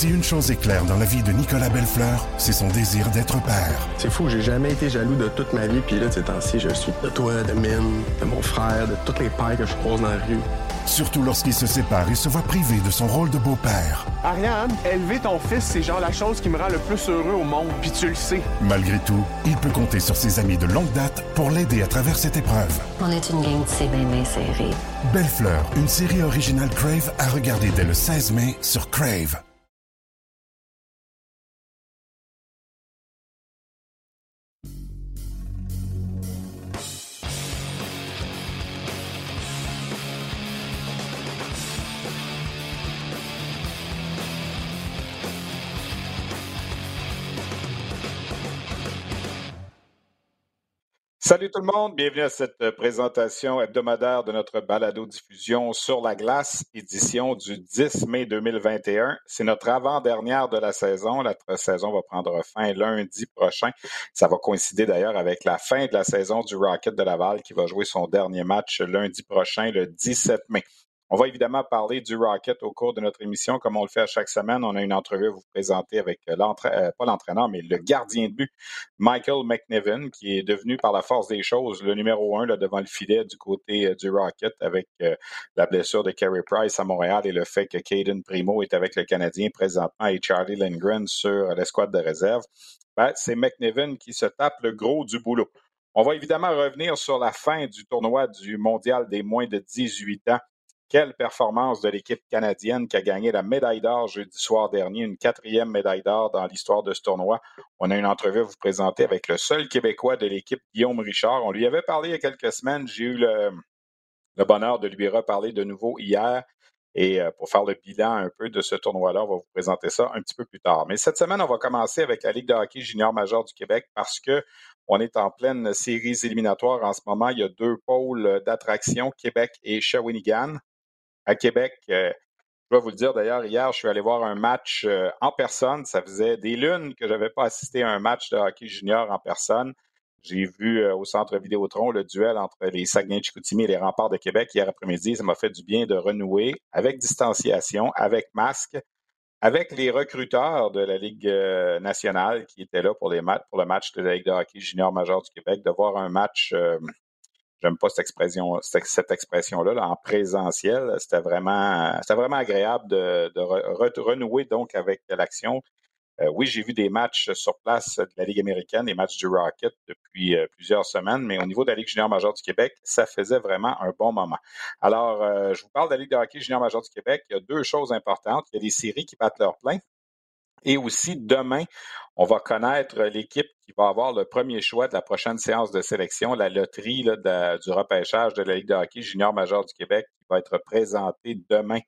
Si une chose est claire dans la vie de Nicolas Bellefleur, c'est son désir d'être père. C'est fou, j'ai jamais été jaloux de toute ma vie, puis là, ces temps-ci, je suis de toi, de Mine, de mon frère, de toutes les pères que je croise dans la rue. Surtout lorsqu'il se sépare et se voit privé de son rôle de beau-père. Ariane, élever ton fils, c'est genre la chose qui me rend le plus heureux au monde, puis tu le sais. Malgré tout, il peut compter sur ses amis de longue date pour l'aider à travers cette épreuve. On est une gang de c'est bien, bien serré. Belle-Fleur, une série originale Crave à regarder dès le 16 mai sur Crave. Salut tout le monde, bienvenue à cette euh, présentation hebdomadaire de notre balado-diffusion sur la glace, édition du 10 mai 2021. C'est notre avant-dernière de la saison. La saison va prendre fin lundi prochain. Ça va coïncider d'ailleurs avec la fin de la saison du Rocket de Laval qui va jouer son dernier match lundi prochain, le 17 mai. On va évidemment parler du Rocket au cours de notre émission, comme on le fait à chaque semaine. On a une entrevue à vous présenter avec euh, l'entraîneur, euh, pas l'entraîneur, mais le gardien de but, Michael McNiven, qui est devenu par la force des choses le numéro un là, devant le filet du côté euh, du Rocket avec la blessure de Carey Price à Montréal et le fait que Caden Primo est avec le Canadien présentement et Charlie Lindgren sur l'escouade de réserve. Ben, c'est McNiven qui se tape le gros du boulot. On va évidemment revenir sur la fin du tournoi du mondial des moins de 18 ans quelle performance de l'équipe canadienne qui a gagné la médaille d'or jeudi soir dernier, une quatrième médaille d'or dans l'histoire de ce tournoi. On a une entrevue à vous présenter avec le seul Québécois de l'équipe, Guillaume Richard. On lui avait parlé il y a quelques semaines. J'ai eu le, bonheur de lui reparler de nouveau hier. Et euh, pour faire le bilan un peu de ce tournoi-là, on va vous présenter ça un petit peu plus tard. Mais cette semaine, on va commencer avec la Ligue de hockey junior majeur du Québec parce que on est en pleine série éliminatoire en ce moment. Il y a deux pôles d'attraction, Québec et Shawinigan à Québec. Euh, je vais vous le dire d'ailleurs, hier, je suis allé voir un match euh, en personne. Ça faisait des lunes que je n'avais pas assisté à un match de hockey junior en personne. J'ai vu euh, au centre Vidéotron le duel entre les Saguenay-Chicoutimi et les Remparts de Québec hier après-midi. Ça m'a fait du bien de renouer avec distanciation, avec masque, avec les recruteurs de la Ligue nationale qui étaient là pour, le match de la Ligue de hockey junior majeur du Québec, de voir un match j'aime pas cette expression, cette, expression-là, en présentiel. C'était vraiment, c'était vraiment agréable de, renouer donc avec l'action. Euh, oui, j'ai vu des matchs sur place de la Ligue américaine, des matchs du Rocket depuis euh, plusieurs semaines, mais au niveau de la Ligue junior majeure du Québec, ça faisait vraiment un bon moment. Alors, euh, je vous parle de la Ligue de hockey junior majeure du Québec. Il y a deux choses importantes. Il y a des séries qui battent leur plein. Et aussi, demain, on va connaître l'équipe qui va avoir le premier choix de la prochaine séance de sélection, la loterie du repêchage de la Ligue de hockey junior majeur du Québec qui va être présentée demain.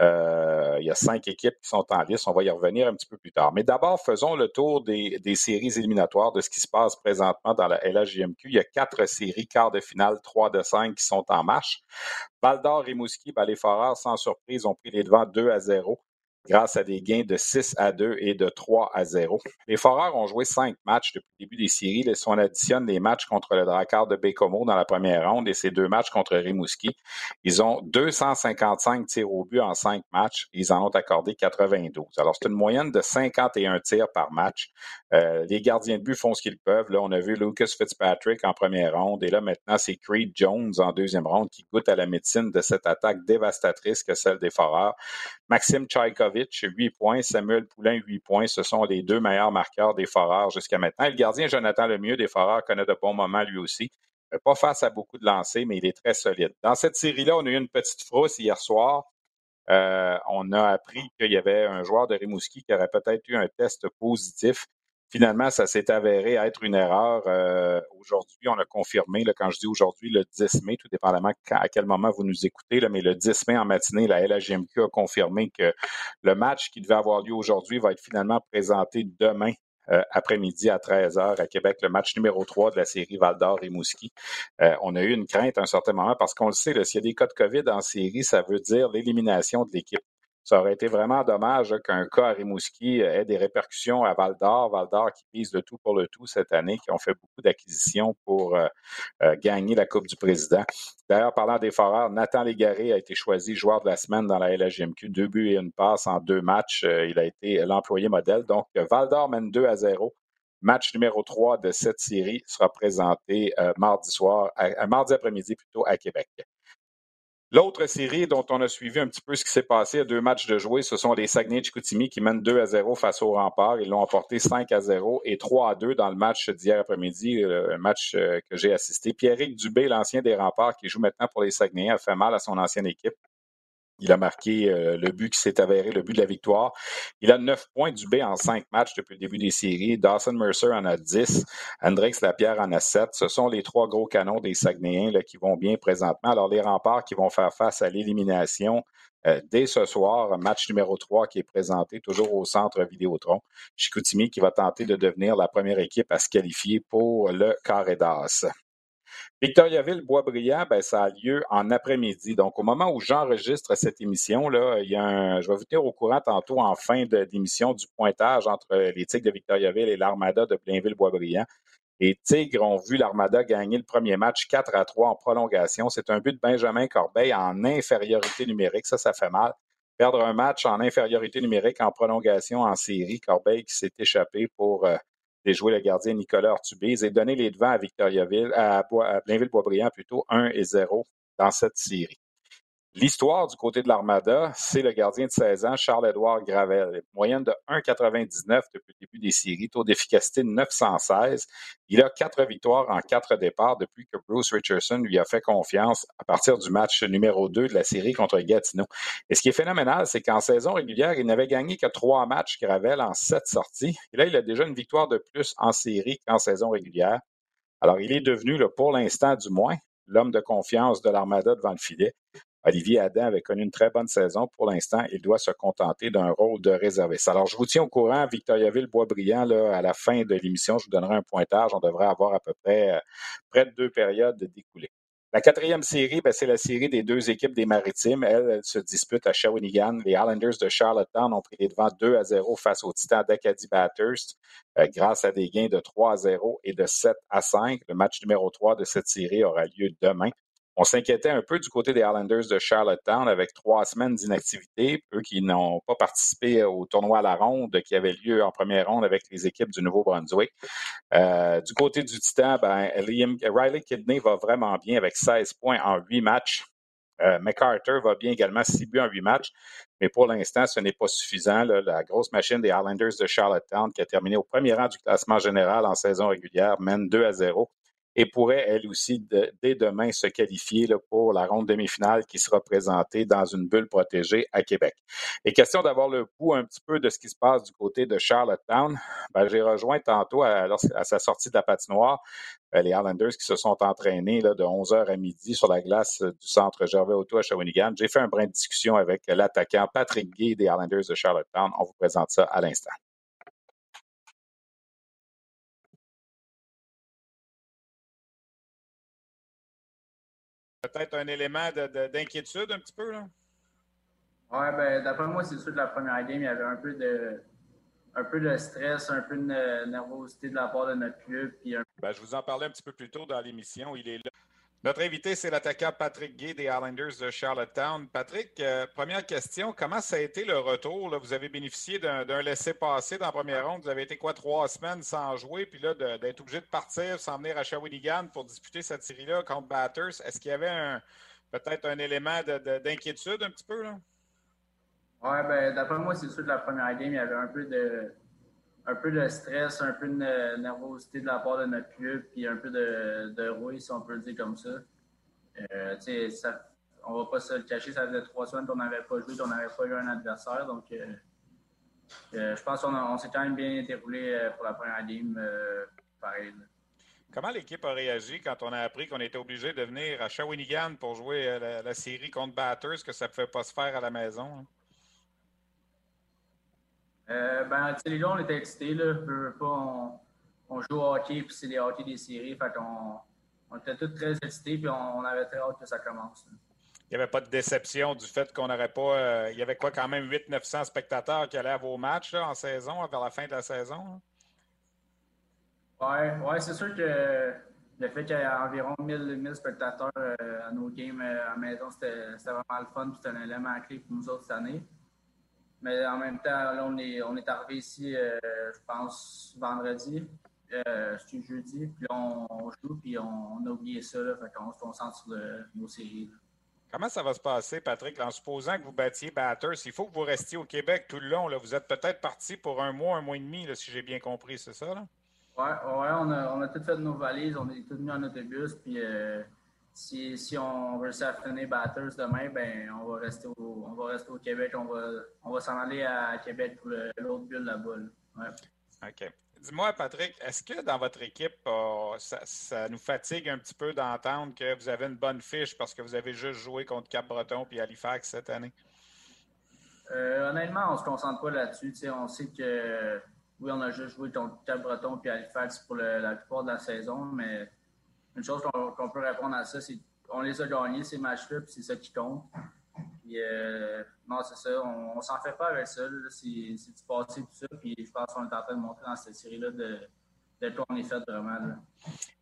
Euh, il y a cinq équipes qui sont en liste. On va y revenir un petit peu plus tard. Mais d'abord, faisons le tour des, séries éliminatoires de ce qui se passe présentement dans la LHJMQ. Il y a quatre séries, quart de finale, trois de cinq qui sont en marche. Val d'Or, Rimouski, Ballet Forard, sans surprise, ont pris les devants 2 à 0 grâce à des gains de 6 à 2 et de 3 à 0. Les Foreurs ont joué cinq matchs depuis le début des séries. Si on additionne les matchs contre le Drakkar de Bécomo dans la première ronde et ces deux matchs contre Rimouski, ils ont 255 tirs au but en cinq matchs. Ils en ont accordé 92. Alors, c'est une moyenne de 51 tirs par match. Euh, les gardiens de but font ce qu'ils peuvent. Là, on a vu Lucas Fitzpatrick en première ronde et là, maintenant, c'est Creed Jones en deuxième ronde qui goûte à la médecine de cette attaque dévastatrice que celle des Foreurs. Maxime Tchaïkov 8 points. Samuel Poulain, 8 points. Ce sont les deux meilleurs marqueurs des Foreurs jusqu'à maintenant. le gardien Jonathan Lemieux des Foreurs connaît de bons moments lui aussi. Pas face à beaucoup de lancers, mais il est très solide. Dans cette série-là, on a eu une petite frousse hier soir. Euh, on a appris qu'il y avait un joueur de Rimouski qui aurait peut-être eu un test positif. Finalement, ça s'est avéré être une erreur. Euh, aujourd'hui, on a confirmé, là, quand je dis aujourd'hui, le 10 mai, tout dépendamment à quel moment vous nous écoutez, là, mais le 10 mai en matinée, la LHGMQ a confirmé que le match qui devait avoir lieu aujourd'hui va être finalement présenté demain euh, après-midi à 13h à Québec, le match numéro 3 de la série Val d'Or et Mouski. Euh, on a eu une crainte à un certain moment parce qu'on le sait, s'il y a des cas de COVID en série, ça veut dire l'élimination de l'équipe. Ça aurait été vraiment dommage qu'un cas à Rimouski ait des répercussions à Val d'Or. Val d'Or qui vise le tout pour le tout cette année, qui ont fait beaucoup d'acquisitions pour gagner la Coupe du Président. D'ailleurs, parlant des foreurs, Nathan Légaré a été choisi joueur de la semaine dans la LHMQ. Deux buts et une passe en deux matchs. il a été l'employé modèle. Donc, Val d'Or mène 2 à 0. Match numéro 3 de cette série sera présenté mardi soir, mardi après-midi plutôt à Québec. L'autre série dont on a suivi un petit peu ce qui s'est passé, à deux matchs de jouer, ce sont les Saguenay-Chicoutimi qui mènent 2 à 0 face au Rempart. Ils l'ont emporté 5 à 0 et 3 à 2 dans le match d'hier après-midi, euh, un match euh, que j'ai assisté. Pierrick Dubé, l'ancien des Remparts, qui joue maintenant pour les Saguenay, a fait mal à son ancienne équipe. Il a marqué euh, le but qui s'est avéré, le but de la victoire. Il a neuf points du B en cinq matchs depuis le début des séries. Dawson Mercer en a dix. Hendrix Lapierre en a sept. Ce sont les trois gros canons des Saguenayens là, qui vont bien présentement. Alors, les remparts qui vont faire face à l'élimination euh, dès ce soir, match numéro 3 qui est présenté toujours au centre Vidéotron. Chicoutimi qui va tenter de devenir la première équipe à se qualifier pour le carré. Victoriaville-Boisbriand, ben, ça a lieu en après-midi. Donc, au moment où j'enregistre cette émission, là, il y a un, je vais vous tenir au courant tantôt en fin d'émission du pointage entre les Tigres de Victoriaville et l'Armada de Blainville-Boisbriand. Les Tigres ont vu l'Armada gagner le premier match 4 à 3 en prolongation. C'est un but de Benjamin Corbeil en infériorité numérique. Ça, ça fait mal. Perdre un match en infériorité numérique en prolongation en série. Corbeil qui s'est échappé pour euh, jouer le gardien Nicolas Ortubise et donner les devants à Victoriaville, à, à Blainville-Boisbriand plutôt 1 et 0 dans cette série. L'histoire du côté de l'Armada, c'est le gardien de 16 ans, Charles-Édouard Gravel. Moyenne de 1,99 depuis le début des séries, taux d'efficacité de 916. Il a quatre victoires en quatre départs depuis que Bruce Richardson lui a fait confiance à partir du match numéro 2 de la série contre Gatineau. Et ce qui est phénoménal, c'est qu'en saison régulière, il n'avait gagné que trois matchs Gravel en sept sorties. Et là, il a déjà une victoire de plus en série qu'en saison régulière. Alors, il est devenu, pour l'instant du moins, l'homme de confiance de l'Armada devant le filet. Olivier Adam avait connu une très bonne saison. Pour l'instant, il doit se contenter d'un rôle de réserviste. Alors, je vous tiens au courant, Victoriaville-Boisbriand, à la fin de l'émission, je vous donnerai un pointage. On devrait avoir à peu près euh, près de deux périodes découlées. La quatrième série, ben, c'est la série des deux équipes des Maritimes. Elles, se disputent à Shawinigan. Les Islanders de Charlottetown ont pris les devants 2 à 0 face aux Titans d'Acadie Bathurst euh, grâce à des gains de 3 à 0 et de 7 à 5. Le match numéro 3 de cette série aura lieu demain. On s'inquiétait un peu du côté des Islanders de Charlottetown avec trois semaines d'inactivité, eux qui n'ont pas participé au tournoi à la ronde qui avait lieu en première ronde avec les équipes du Nouveau-Brunswick. Euh, du côté du Titan, ben, Riley Kidney va vraiment bien avec 16 points en 8 matchs. Euh, MacArthur va bien également, 6 buts en 8 matchs, mais pour l'instant, ce n'est pas suffisant. La grosse machine des Islanders de Charlottetown, qui a terminé au premier rang du classement général en saison régulière, mène 2 à 0 et pourrait elle aussi dès demain se qualifier pour la ronde demi-finale qui sera présentée dans une bulle protégée à Québec. Et question d'avoir le pouls un petit peu de ce qui se passe du côté de Charlottetown, ben, j'ai rejoint tantôt à, sa sortie de la patinoire euh, les Islanders qui se sont entraînés là, de 11h à midi sur la glace du centre Gervais Auto à Shawinigan. J'ai fait un brin de discussion avec l'attaquant Patrick Gay des Islanders de Charlottetown. On vous présente ça à l'instant. Peut-être un élément d'inquiétude un petit peu, là? Oui, ben, d'après moi, c'est sûr que la première game, il y avait un peu de, un peu de stress, un peu de nervosité de la part de notre club. Puis ben, je vous en parlais un petit peu plus tôt dans l'émission. Il est là. Notre invité, c'est l'attaquant Patrick Gay des Islanders de Charlottetown. Patrick, euh, première question, comment ça a été le retour? Vous avez bénéficié d'un laissez-passer dans la première ronde. Vous avez été quoi, trois semaines sans jouer, puis là, d'être obligé de partir, sans venir à Shawinigan pour disputer cette série-là contre Batters. Est-ce qu'il y avait peut-être un élément d'inquiétude un petit peu? Là? Oui, ben, d'après moi, c'est sûr que la première game, il y avait un peu de un peu de stress, un peu de nervosité de la part de notre club, puis un peu de, de rouille, si on peut le dire comme ça. Euh, ça on va pas se le cacher, ça faisait trois semaines qu'on n'avait pas joué, qu'on n'avait pas eu un adversaire. Donc, euh, euh, je pense qu'on s'est quand même bien déroulé euh, pour la première game. pareil. Comment l'équipe a réagi quand on a appris qu'on était obligé de venir à Shawinigan pour jouer la, série contre Batters, que ça ne pouvait pas se faire à la maison? Hein? Euh, ben, les gars, on était excités. Là. pas, on, joue au hockey, puis c'est des hockey des séries. Fait qu'on on était tous très excités, puis on, avait très hâte que ça commence. Il n'y avait pas de déception du fait qu'on n'aurait pas. Euh, il y avait quoi, quand même 800-900 spectateurs qui allaient à vos matchs en saison, vers la fin de la saison? Oui, ouais, c'est sûr que le fait qu'il y ait environ 1000, spectateurs à nos games à la maison, c'était vraiment le fun. C'était un élément clé pour nous autres cette année. Mais en même temps, là, on est, on est arrivé ici, je pense, vendredi. Euh, c'est jeudi, puis on, joue, puis on, a oublié ça, là, fait qu'on se concentre sur nos séries. Comment ça va se passer, Patrick, en supposant que vous battiez Batters? Il faut que vous restiez au Québec tout le long. Là. Vous êtes peut-être parti pour un mois, un mois et demi, si j'ai bien compris, c'est ça? Là? Oui, ouais, on, a, on a tout fait nos valises, on est tous venus en autobus, puis euh, si, si, on à finir Batters demain, ben on va rester au, on va rester au Québec. On va, on va s'en aller à Québec pour l'autre bulle là-bas. Ouais. OK. Dis-moi, Patrick, est-ce que dans votre équipe, euh, ça, nous fatigue un petit peu d'entendre que vous avez une bonne fiche parce que vous avez juste joué contre Cap-Breton et Halifax cette année? Euh, honnêtement, on ne se concentre pas là-dessus. On sait que oui, on a juste joué contre Cap-Breton et Halifax pour la plupart de la saison, mais une chose qu'on peut répondre à ça, c'est qu'on les a gagnés, ces matchs-là, puis c'est ça qui compte. Euh, non, c'est ça. On, ne s'en fait pas avec ça. C'est du passé, tout ça. Puis je pense qu'on est en train de montrer dans cette série-là de, de quoi on est fait vraiment.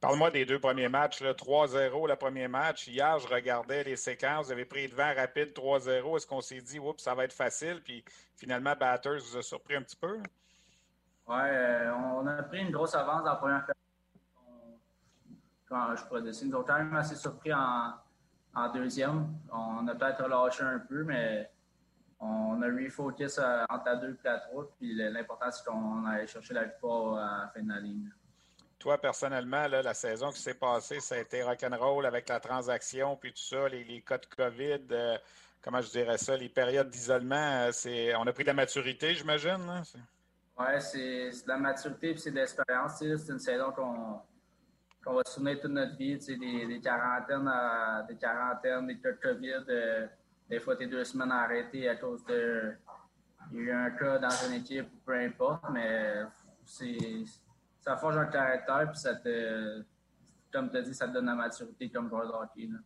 Parle-moi des deux premiers matchs. 3-0 le premier match. Hier, je regardais les séquences. Vous avez pris de vent rapide 3-0. Est-ce qu'on s'est dit, oups, ça va être facile? Puis finalement, Batters vous a surpris un petit peu? Oui, euh, on a pris une grosse avance dans la première période. Je pourrais dire, nous avons quand même assez surpris en, en deuxième. On a peut-être relâché un peu, mais on a refocus entre la 2 et la 3. Puis l'important, c'est qu'on aille chercher la victoire à la fin de la ligne. Toi, personnellement, la saison qui s'est passée, ça a été rock'n'roll avec la transaction, puis tout ça, les, cas de COVID, euh, comment je dirais ça, les périodes d'isolement, euh, on a pris de la maturité, j'imagine? Oui, c'est de la maturité et c'est de l'expérience. C'est une saison qu'on qu'on va se souvenir toute notre vie, tu sais, des, des, quarantaines, des quarantaines, des cas de COVID. Euh, des fois, tu es deux semaines arrêté à cause de. Il y a eu un cas dans une équipe, peu importe, mais c'est ça forge un caractère, puis ça te. Comme tu dit, ça te donne la maturité comme joueur de hockey. Là.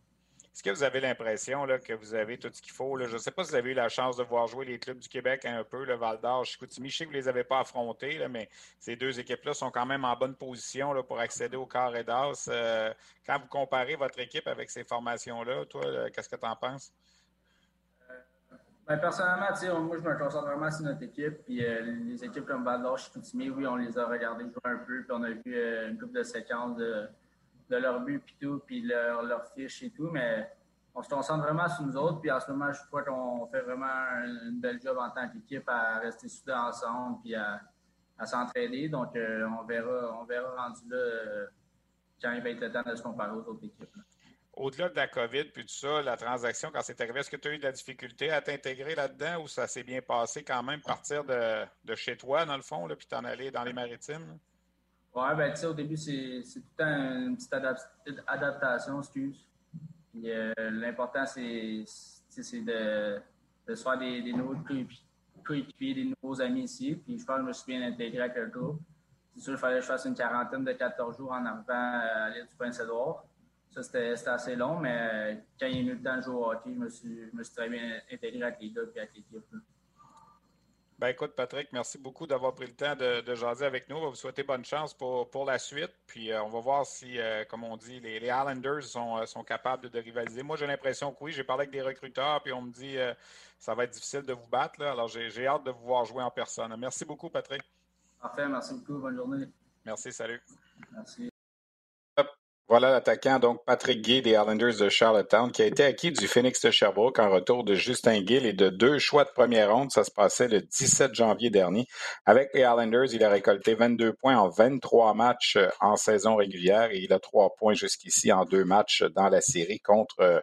Est-ce que vous avez l'impression que vous avez tout ce qu'il faut? Là? Je ne sais pas si vous avez eu la chance de voir jouer les clubs du Québec un peu, le Val d'Or, Chicoutimi. Je sais que vous ne les avez pas affrontés, là, mais ces deux équipes-là sont quand même en bonne position là, pour accéder au carré d'as. Euh, quand vous comparez votre équipe avec ces formations-là, toi, qu'est-ce que tu en penses? Ben, personnellement, moi, je me concentre vraiment sur notre équipe. Puis euh, les équipes comme Val d'Or, Chicoutimi, oui, on les a regardées jouer un peu. Puis on a vu euh, une couple de séquences de de leur but puis tout, puis leur, fiche et tout, mais on se concentre vraiment sur nous autres. Puis en ce moment, je crois qu'on fait vraiment une belle job en tant qu'équipe à rester soudés ensemble puis à, s'entraider. Donc, euh, on verra on verra rendu là euh, quand il va être le temps de se comparer aux autres équipes. Au-delà de la COVID puis tout ça, la transaction, quand c'est arrivé, est-ce que tu as eu de la difficulté à t'intégrer là-dedans ou ça s'est bien passé quand même, partir de, de chez toi, dans le fond, là, puis t'en aller dans les maritimes? Ouais, ben, tu sais, au début, c'est tout le temps une petite adaptation, excuse. Puis euh, l'important, c'est de, de se faire des, des nouveaux coéquipiers, des nouveaux amis ici. Puis je pense que je me suis bien intégré avec le groupe. C'est sûr, il fallait que je fasse une quarantaine de 14 jours en arrivant à l'île du Prince-Édouard. Ça, c'était assez long, mais quand il y a eu le temps de jouer au hockey, je me suis, je me suis très bien intégré avec les gars et avec l'équipe. Ben écoute, Patrick, merci beaucoup d'avoir pris le temps de, de, jaser avec nous. On va vous souhaiter bonne chance pour, pour la suite. Puis euh, on va voir si, euh, comme on dit, les, les Islanders sont, euh, sont capables de, rivaliser. Moi, j'ai l'impression que oui. J'ai parlé avec des recruteurs, puis on me dit ça va être difficile de vous battre. Alors j'ai hâte de vous voir jouer en personne. Merci beaucoup, Patrick. Parfait, merci beaucoup. Bonne journée. Merci, salut. Merci. Voilà l'attaquant, donc Patrick Gay des Islanders de Charlottetown, qui a été acquis du Phoenix de Sherbrooke en retour de Justin Gill et de deux choix de première ronde. Ça se passait le 17 janvier dernier. Avec les Islanders, il a récolté 22 points en 23 matchs euh, en saison régulière et il a trois points jusqu'ici en deux matchs dans la série contre euh,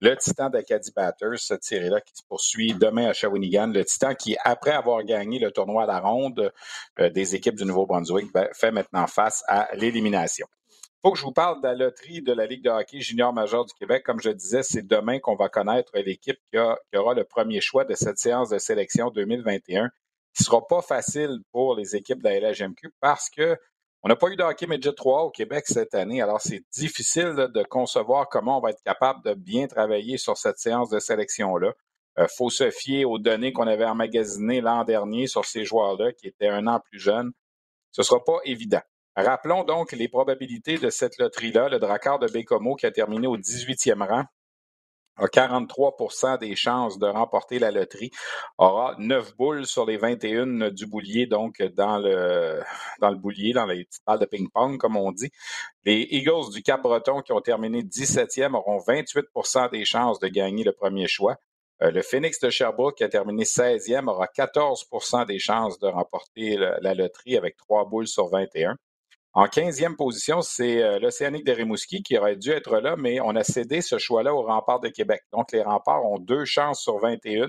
le Titan d'Acadie Batters. Cette série-là qui se poursuit demain à Shawinigan. Le Titan qui, après avoir gagné le tournoi à la ronde euh, des équipes du Nouveau-Brunswick, ben, fait maintenant face à l'élimination faut que je vous parle de la loterie de la Ligue de hockey junior majeur du Québec. Comme je disais, c'est demain qu'on va connaître l'équipe qui, aura le premier choix de cette séance de sélection 2021, qui sera pas facile pour les équipes de la LHMQ parce que On n'a pas eu de hockey Midget 3 au Québec cette année, alors c'est difficile de concevoir comment on va être capable de bien travailler sur cette séance de sélection-là. Il euh, faut se fier aux données qu'on avait emmagasinées l'an dernier sur ces joueurs-là qui étaient un an plus jeunes. Ce ne sera pas évident. Rappelons donc les probabilités de cette loterie-là. Le Drakkar de Bécomo, qui a terminé au 18e rang, a 43% des chances de remporter la loterie, aura 9 boules sur les 21 du boulier, donc dans le, boulier, dans les petites de ping-pong, comme on dit. Les Eagles du Cap-Breton, qui ont terminé 17e, auront 28% des chances de gagner le premier choix. Euh, le Phoenix de Sherbrooke, qui a terminé 16e, aura 14% des chances de remporter la loterie avec 3 boules sur 21. En 15e position, c'est euh, l'Océanique de Rimouski qui aurait dû être là, mais on a cédé ce choix-là aux remparts de Québec. Donc, les remparts ont deux chances sur 21,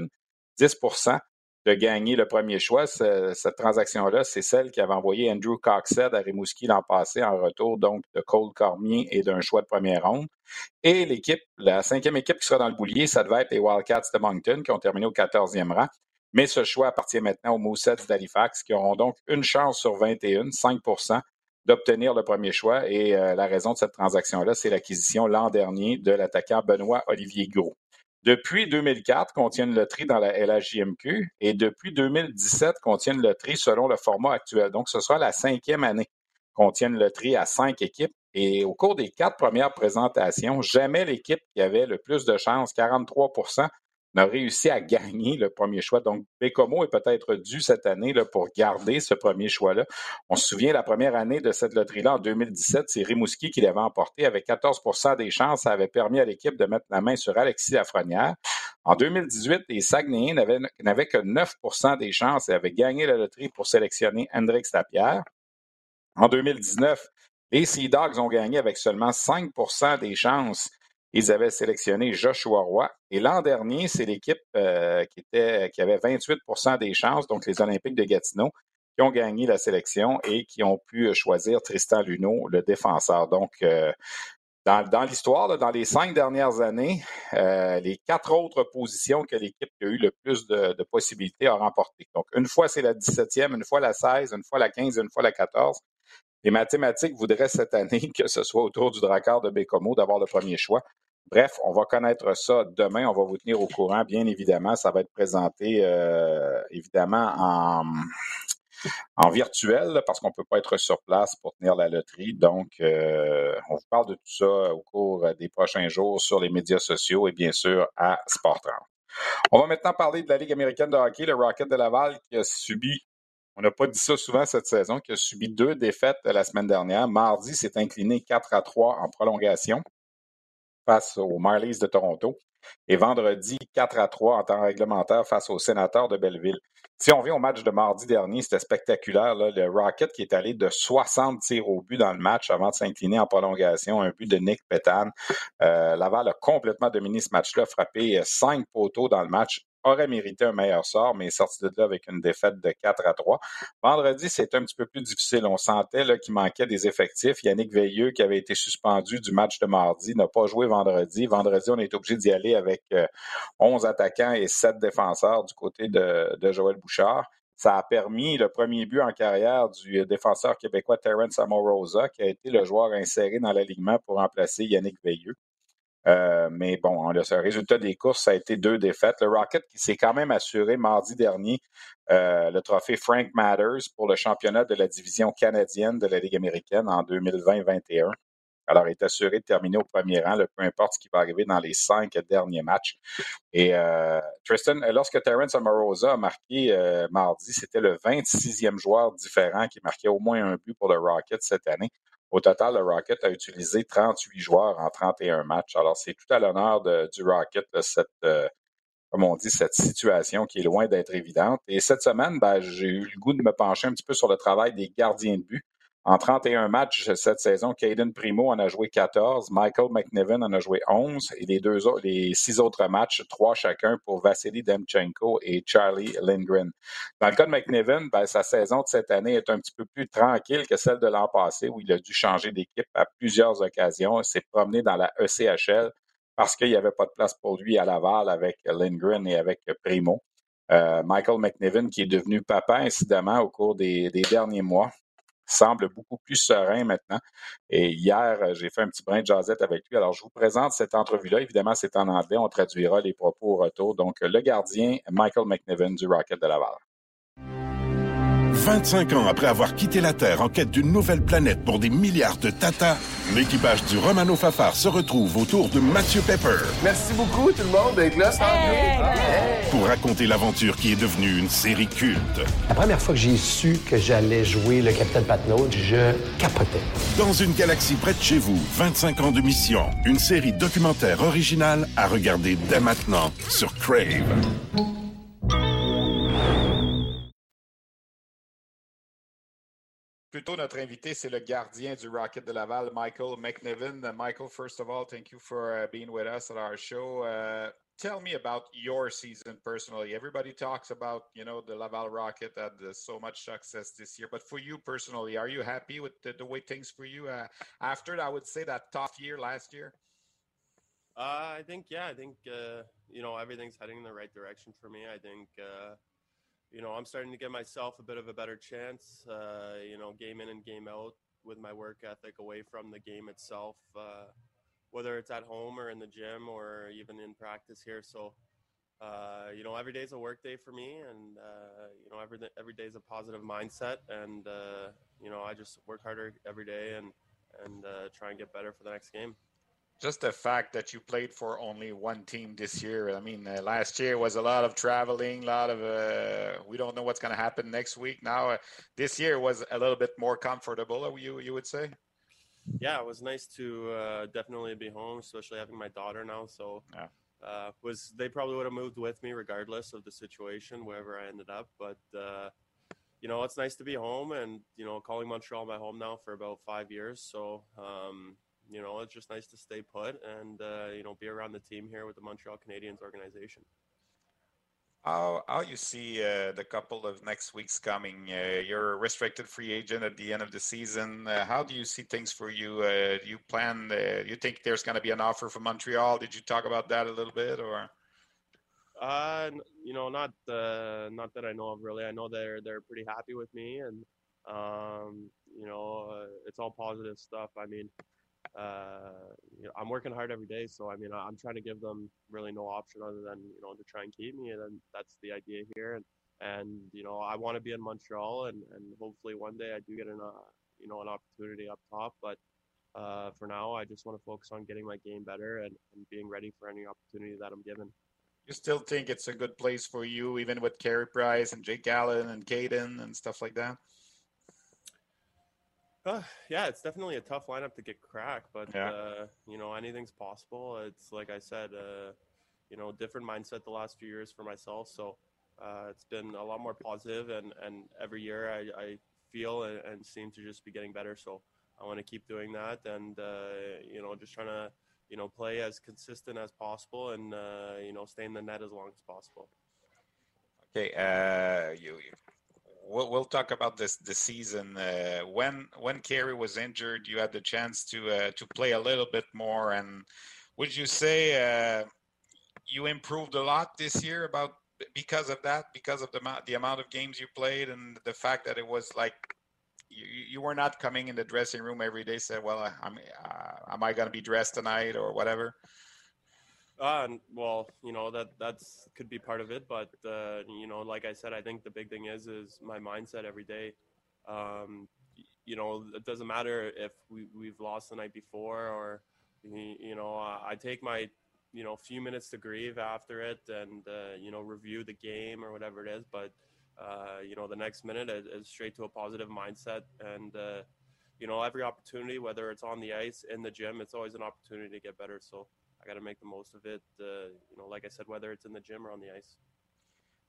10% de gagner le premier choix. cette transaction-là, c'est celle qui avait envoyé Andrew Coxhead à Rimouski l'an passé en retour donc de Cole Cormier et d'un choix de première ronde. Et l'équipe, la cinquième équipe qui sera dans le boulier, ça devait être les Wildcats de Moncton qui ont terminé au 14e rang. Mais ce choix appartient maintenant aux Moussets d'Halifax qui auront donc une chance sur 21, 5 d'obtenir le premier choix. Et euh, la raison de cette transaction-là, c'est l'acquisition l'an dernier de l'attaquant Benoît Olivier Gros. Depuis 2004, qu'on tient une loterie dans la LHJMQ et depuis 2017, qu'on tient une loterie selon le format actuel. Donc, ce sera la cinquième année qu'on tient une loterie à cinq équipes. Et au cours des quatre premières présentations, jamais l'équipe qui avait le plus de chances, 43 n'a réussi à gagner le premier choix. Donc, Bécomo est peut-être dû cette année là, pour garder ce premier choix-là. On se souvient, la première année de cette loterie-là, en 2017, c'est Rimouski qui l'avait emporté avec 14% des chances. Ça avait permis à l'équipe de mettre la main sur Alexis Lafrenière. En 2018, les Saguenayens n'avaient que 9% des chances et avaient gagné la loterie pour sélectionner Hendrix Lapierre. En 2019, les Sea Dogs ont gagné avec seulement 5% des chances ils avaient sélectionné Joshua Roy. Et l'an dernier, c'est l'équipe euh, qui, avait 28% des chances, donc les Olympiques de Gatineau, qui ont gagné la sélection et qui ont pu choisir Tristan Luneau, le défenseur. Donc, euh, dans, l'histoire, dans les cinq dernières années, euh, les quatre autres positions que l'équipe qui a eu le plus de, possibilités a remporté. Donc, une fois, c'est la 17e, une fois la 16, une fois la 15, une fois la 14. Les mathématiques voudraient cette année que ce soit autour du Drakkar de Bécomo d'avoir le premier choix. Bref, on va connaître ça demain. On va vous tenir au courant, bien évidemment. Ça va être présenté euh, évidemment en, virtuel parce qu'on ne peut pas être sur place pour tenir la loterie. Donc, euh, on vous parle de tout ça au cours des prochains jours sur les médias sociaux et bien sûr à Sport 30. On va maintenant parler de la Ligue américaine de hockey, le Rocket de Laval qui a subi on n'a pas dit ça souvent cette saison, qui a subi deux défaites la semaine dernière. Mardi, s'est incliné 4 à 3 en prolongation face aux Marlies de Toronto. Et vendredi, 4 à 3 en temps réglementaire face aux sénateurs de Belleville. Si on vient au match de mardi dernier, c'était spectaculaire. Le Rocket qui est allé de 60 tirs au but dans le match avant de s'incliner en prolongation, un but de Nick Petan. Euh, Laval a complètement dominé ce match-là, frappé cinq poteaux dans le match aurait mérité un meilleur sort, mais est sorti de là avec une défaite de 4 à 3. Vendredi, c'était un petit peu plus difficile. On sentait qu'il manquait des effectifs. Yannick Veilleux, qui avait été suspendu du match de mardi, n'a pas joué vendredi. Vendredi, on est obligé d'y aller avec 11 euh, attaquants et 7 défenseurs du côté de, de Joël Bouchard. Ça a permis le premier but en carrière du défenseur québécois Terence Amorosa, qui a été le joueur inséré dans l'alignement pour remplacer Yannick Veilleux. Euh, mais bon, le résultat des courses, ça a été deux défaites. Le Rocket qui s'est quand même assuré mardi dernier euh, le trophée Frank Matters pour le championnat de la division canadienne de la Ligue américaine en 2020-21. Alors, il est assuré de terminer au premier rang, peu importe ce qui va arriver dans les cinq derniers matchs. Et euh, Tristan, lorsque Terence Amorosa a marqué mardi, c'était le 26e joueur différent qui marquait au moins un but pour le Rocket cette année. Au total, le Rocket a utilisé 38 joueurs en 31 matchs. Alors, c'est tout à l'honneur du Rocket, cette, euh, comme on dit, cette situation qui est loin d'être évidente. Et cette semaine, ben, j'ai eu le goût de me pencher un petit peu sur le travail des gardiens de but. En 31 matchs cette saison, Caden Primo en a joué 14, Michael McNiven en a joué 11 et les six autres matchs, trois chacun pour Vassili Demchenko et Charlie Lindgren. Dans le cas de McNiven, ben, sa saison de cette année est un petit peu plus tranquille que celle de l'an passé où il a dû changer d'équipe à plusieurs occasions. S'est promené dans la ECHL parce qu'il n'y avait pas de place pour lui à Laval avec Lindgren et avec Primo. Euh, Michael McNiven, qui est devenu papa, incidemment, au cours des derniers mois, semble beaucoup plus serein maintenant. Et hier, j'ai fait un petit brin de jasette avec lui. Alors, je vous présente cette entrevue-là. Évidemment, c'est en anglais. On traduira les propos au retour. Donc, le gardien Michael McNiven du Rocket de Laval. 25 ans après avoir quitté la Terre en quête d'une nouvelle planète pour des milliards de Tata, l'équipage du Romano Fafar se retrouve autour de Mathieu Pepper. Merci beaucoup tout le monde d'être là, Pour raconter l'aventure qui est devenue une série culte. La première fois que j'ai su que j'allais jouer le Capitaine Patnaud, je capotais. Dans une galaxie près de chez vous, 25 ans de mission, une série documentaire originale à regarder dès maintenant sur Crave. Plutôt, notre invité, c'est le gardien du Rocket de Laval, Michael McNiven. Uh, Michael, first of all, thank you for uh, being with us at our show. Uh, tell me about your season personally. Everybody talks about, you know, the Laval Rocket had uh, so much success this year, but for you personally, are you happy with the, the way things for you uh, after, I would say, that tough year last year? Uh, I think, yeah, I think, you know, everything's heading in the right direction for me. I think, you know, I'm starting to give myself a bit of a better chance, uh, you know, game in and game out with my work ethic away from the game itself, uh, whether it's at home or in the gym or even in practice here. So, uh, you know, every day is a work day for me, and uh, you know, every every day is a positive mindset, and uh, you know, I just work harder every day and and uh, try and get better for the next game just the fact that you played for only one team this year. I mean, uh, last year was a lot of traveling, a lot of uh, we don't know what's going to happen next week. Now, uh, this year was a little bit more comfortable. Uh, you you would say? Yeah, it was nice to uh, definitely be home, especially having my daughter now. So. Yeah. Uh, was they probably would have moved with me regardless of the situation wherever I ended up, but you know it's nice to be home and you know calling Montreal my home now for about five years. So um, you know, it's just nice to stay put and uh, you know be around the team here with the Montreal Canadiens organization. How how you see uh, the couple of next weeks coming? Uh, you're a restricted free agent at the end of the season. Uh, how do you see things for you? Uh, do you plan? Uh, you think there's going to be an offer from Montreal? Did you talk about that a little bit, or? Uh, you know, not uh, not that I know of really. I know they're they're pretty happy with me, and um, you know, uh, it's all positive stuff. I mean, uh, you know, I'm working hard every day. So I mean, I'm trying to give them really no option other than you know to try and keep me, and that's the idea here. And and you know, I want to be in Montreal, and and hopefully one day I do get an uh, you know an opportunity up top. But uh, for now, I just want to focus on getting my game better and, and being ready for any opportunity that I'm given. You still think it's a good place for you, even with Carey Price and Jake Allen and Caden and stuff like that? Uh, yeah, it's definitely a tough lineup to get cracked, but yeah. uh, you know anything's possible. It's like I said, uh, you know, different mindset the last few years for myself. So uh, it's been a lot more positive, and and every year I, I feel and, and, seem to just be getting better. So I want to keep doing that, and uh, you know, just trying to you know play as consistent as possible, and uh, you know, stay in the net as long as possible. Okay, you, you we'll, we'll talk about this the season. Uh, when when Carey was injured, you had the chance to uh, to play a little bit more. And would you say uh, you improved a lot this year about because of that? Because of the the amount of games you played and the fact that it was like you, you were not coming in the dressing room every day. Said, "Well, I'm, uh, am I going to be dressed tonight or whatever?" Uh, well, you know that that's could be part of it, but uh, you know, like I said, I think the big thing is is my mindset every day. Um, you know, it doesn't matter if we we've lost the night before or you know, I take my you know few minutes to grieve after it and uh, you know review the game or whatever it is, but uh, you know the next minute is straight to a positive mindset and uh, you know every opportunity, whether it's on the ice in the gym, it's always an opportunity to get better. So. I got to make the most of it. Uh, you know, like I said, whether it's in the gym or on the ice.